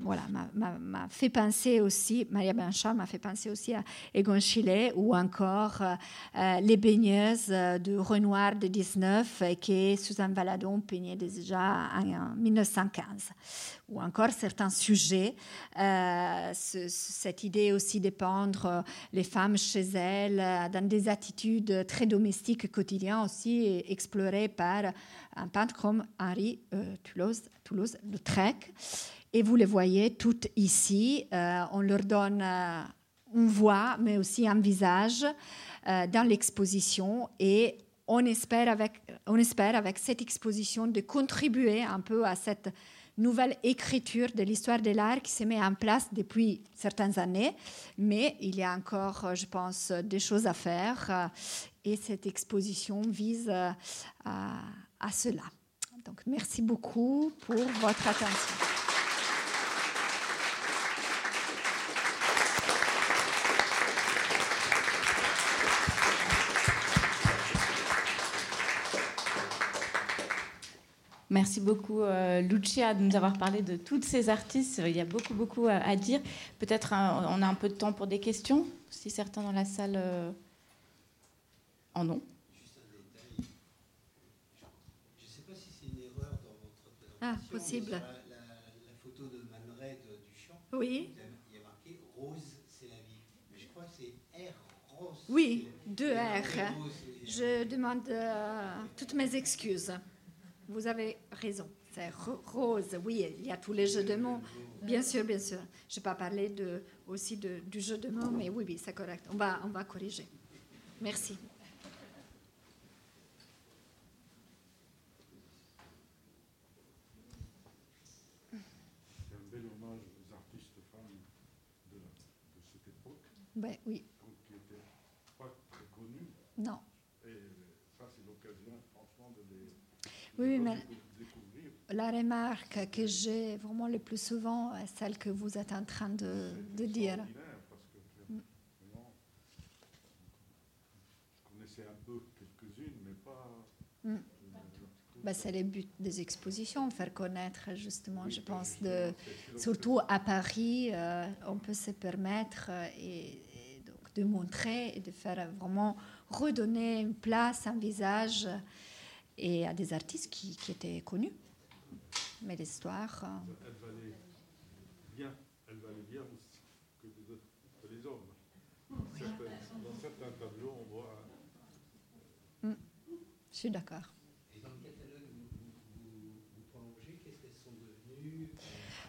S3: voilà, m'a fait penser aussi, Maria Blanchard m'a fait penser aussi à Egon Schiele ou encore euh, Les baigneuses de Renoir de 19 que Suzanne Valadon peignait déjà en, 1915 ou encore certains sujets. Euh, cette idée aussi de peindre les femmes chez elles dans des attitudes très domestiques quotidiennes aussi explorées par un peintre comme Henri euh, Toulouse, Toulouse-Lautrec. Et vous les voyez toutes ici. Euh, on leur donne euh, une voix, mais aussi un visage dans l'exposition. Et on espère, avec, on espère avec cette exposition de contribuer un peu à cette nouvelle écriture de l'histoire de l'art qui se met en place depuis certaines années, mais il y a encore, je pense, des choses à faire et cette exposition vise à, à cela. Donc merci beaucoup pour votre attention.
S2: Merci beaucoup, euh, Lucia, de nous avoir parlé de toutes ces artistes. Il y a beaucoup, beaucoup à, dire. Peut-être on a un peu de temps pour des questions, si certains dans la salle euh, en ont.
S3: Ah, possible.
S4: La, la, photo de Manred Duchamp,
S3: oui.
S4: il y a marqué Rose, c'est la vie. Mais je crois que c'est R Rose.
S3: Oui, deux R. Je demande euh, toutes mes excuses. Vous avez raison. C'est rose, oui, il y a tous les jeux de mots. Bien sûr, bien sûr. Je n'ai pas parlé de, aussi de, du jeu de mots, mais oui, oui, c'est correct. On va, on va corriger. Merci. Ben, oui.
S5: Donc, qui n'était pas très connu.
S3: Non.
S5: Et ça, c'est l'occasion, franchement, de les,
S3: Oui,
S5: de
S3: mais
S5: découvrir.
S3: la remarque que j'ai vraiment le plus souvent est celle que vous êtes en train de, de dire.
S5: Extraordinaire, parce que vraiment, je connaissais un peu quelques-unes, mais pas.
S3: Mm.
S5: euh, toutes.
S3: Ben, c'est le but des expositions, faire connaître justement,
S5: Oui,
S3: je
S5: mais
S3: pense, de, surtout à Paris, euh, on peut se permettre euh, et, de montrer et de faire vraiment redonner une place, un visage et à des artistes qui, qui étaient connus. Mais l'histoire, euh,
S5: Elle valait bien, elle valait bien aussi que, que les hommes. Certains- dans certains tableaux, on voit
S3: je suis d'accord.
S4: Et dans le catalogue, vous, vous, vous prolongez, qu'est-ce qu'elles sont devenues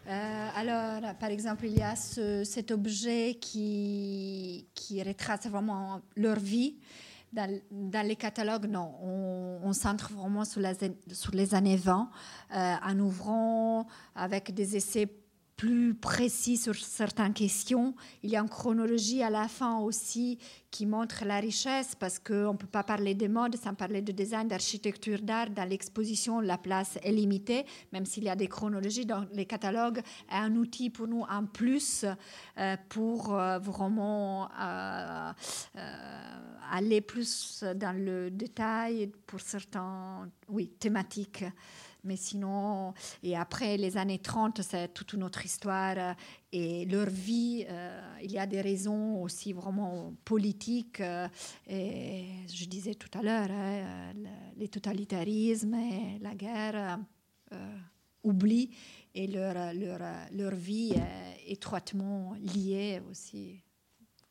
S3: Euh, alors, par exemple, il y a ce- cet objet qui, qui retrace vraiment leur vie. Dans, les catalogues, non, on, on vraiment sur les années 20, euh, en ouvrant avec des essais plus précis sur certaines questions. Il y a une chronologie à la fin aussi qui montre la richesse parce qu'on ne peut pas parler de mode sans parler de design, d'architecture, d'art. Dans l'exposition, la place est limitée, même s'il y a des chronologies dans les catalogues, est un outil pour nous en plus euh, pour euh, vraiment euh, aller plus dans le détail pour certains oui, thématiques. Mais sinon, et après les années 30, c'est toute une autre histoire. euh, Et leur vie, euh, il y a des raisons aussi vraiment politiques. euh, et je disais tout à l'heure, hein, le- les totalitarismes et la guerre euh, oublient et leur, leur, leur vie est étroitement liée aussi,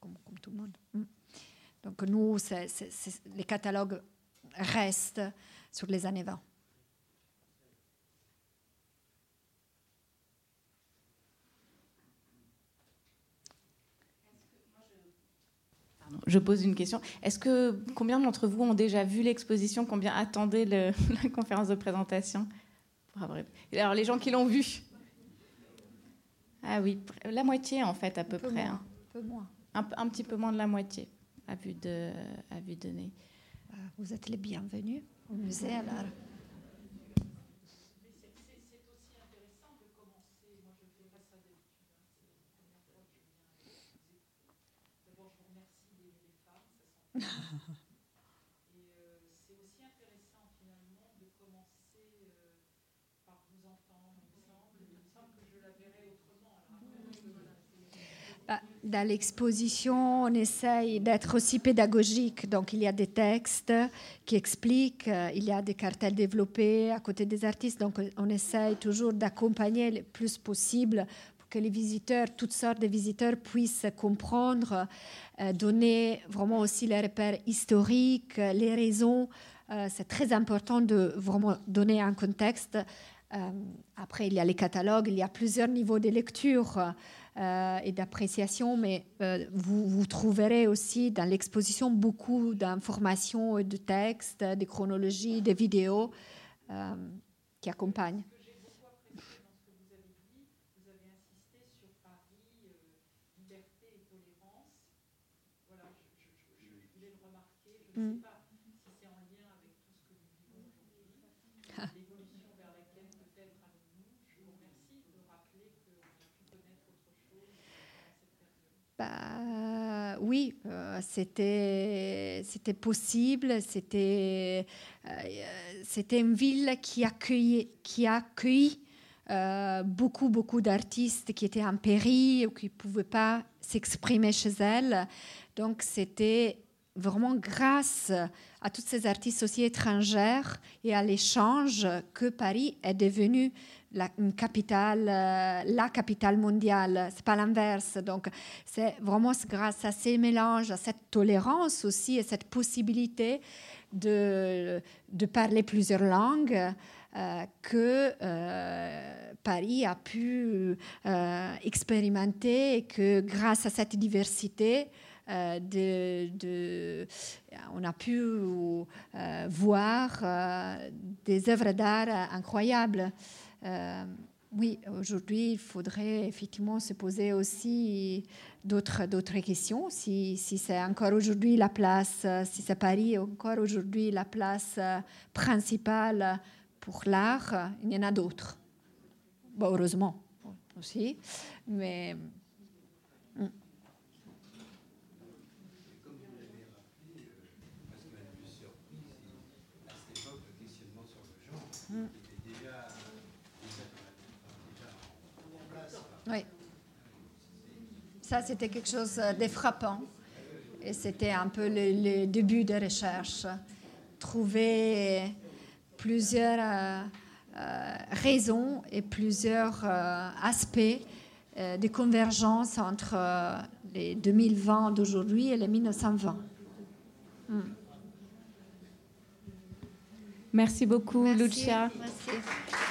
S3: comme, tout le monde. Mm. Donc nous, les catalogues restent sur les années 20.
S2: Je pose une question. Est-ce que combien d'entre vous ont déjà vu l'exposition Combien attendaient le- [LAUGHS] la conférence de présentation. Alors les gens qui l'ont vu Ah oui, la moitié en fait à peu près.
S3: moins,
S2: hein.
S3: un peu moins.
S2: Un, un petit peu moins de la moitié à vue de à vue de nez.
S3: Euh, Vous êtes les bienvenus au musée alors. Bah, Dans l'exposition, on essaye d'être aussi pédagogique. Donc, il y a des textes qui expliquent, euh, il y a des cartels développés à côté des artistes. Donc, on essaye toujours d'accompagner le plus possible que les visiteurs, toutes sortes de visiteurs, puissent comprendre, euh, donner vraiment aussi les repères historiques, euh, les raisons. Euh, C'est très important de vraiment donner un contexte. Après, il y a les catalogues, il y a plusieurs niveaux de lecture et d'appréciation, mais vous, trouverez aussi dans l'exposition beaucoup d'informations et de textes, de chronologies, de vidéos qui accompagnent. Mm. Bah, oui, euh, c'était c'était possible. C'était euh, c'était une ville qui accueille qui a accueilli euh, beaucoup beaucoup d'artistes qui étaient en péril ou qui ne pouvaient pas s'exprimer chez elles. Donc c'était vraiment grâce à tous ces artistes aussi étrangères et à l'échange que Paris est devenu la, une capitale, euh, la capitale mondiale. C'est pas l'inverse. Donc, c'est vraiment grâce à ces mélanges, à cette tolérance aussi, et cette possibilité de, parler plusieurs langues. euh, que euh, Paris a pu euh, expérimenter et que grâce à cette diversité, de- on a pu euh, voir euh, des œuvres d'art incroyables. Euh, oui, aujourd'hui, il faudrait effectivement se poser aussi d'autres, d'autres questions. Si, c'est encore aujourd'hui la place, si c'est Paris encore aujourd'hui la place principale pour l'art, il y en a d'autres. Heureusement aussi. Mais Oui. Ça, c'était quelque chose de frappant. Et c'était un peu le, début de recherche. Trouver plusieurs euh, euh, raisons et plusieurs euh, aspects de convergence entre les 2020 d'aujourd'hui et les 1920. Hmm.
S2: Merci beaucoup, Lucia.
S3: Merci.